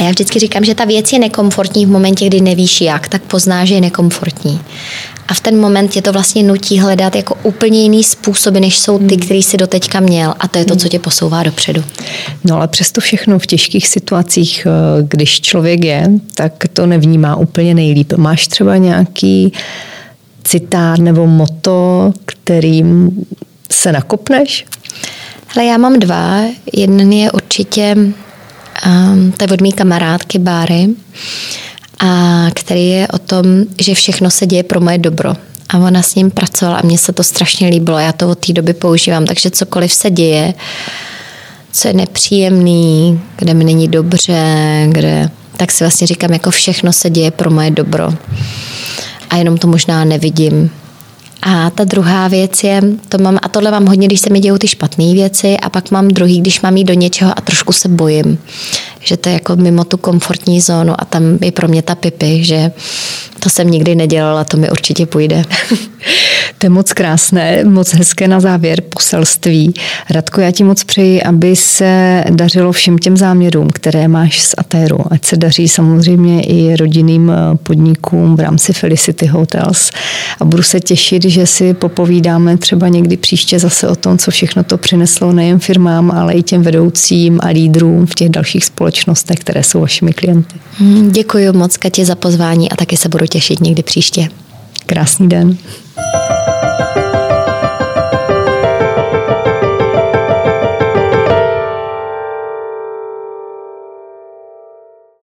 a já vždycky říkám, že ta věc je nekomfortní v momentě, kdy nevíš jak, tak pozná, že je nekomfortní. A v ten moment je to vlastně nutí hledat jako úplně jiný způsoby, než jsou ty, hmm. který si doteďka měl. A to je to, co tě posouvá dopředu. No ale přesto všechno v těžkých situacích, eh, když člověk je, tak to nevnímá úplně nejlíp. Máš třeba nějaký citát nebo moto, kterým se nakopneš? Ale já mám dva. Jeden je určitě, um, to je od mý kamarádky Báry, a který je o tom, že všechno se děje pro moje dobro. A ona s ním pracovala a mně se to strašně líbilo. Já to od té doby používám, takže cokoliv se děje, co je nepříjemný, kde mi není dobře, kde, tak si vlastně říkám, jako všechno se děje pro moje dobro. A jenom to možná nevidím. A ta druhá věc je, to mám, a tohle mám hodně, když se mi dějou ty špatné věci a pak mám druhý, když mám jít do něčeho a trošku se bojím. Že to je jako mimo tu komfortní zónu a tam je pro mě ta pipy, že to jsem nikdy nedělala, to mi určitě půjde. To je moc krásné, moc hezké na závěr poselství. Radko, já ti moc přeji, aby se dařilo všem těm záměrům, které máš z Atéru. Ať se daří samozřejmě i rodinným eh, podnikům v rámci Felicity Hotels. A budu se těšit, že si popovídáme třeba někdy příště zase o tom, co všechno to přineslo nejen firmám, ale i těm vedoucím a lídrům v těch dalších společnostech, které jsou vašimi klienty. Děkuji moc, Katě, za pozvání a taky se budu těšit někdy příště. Krásný den. thank you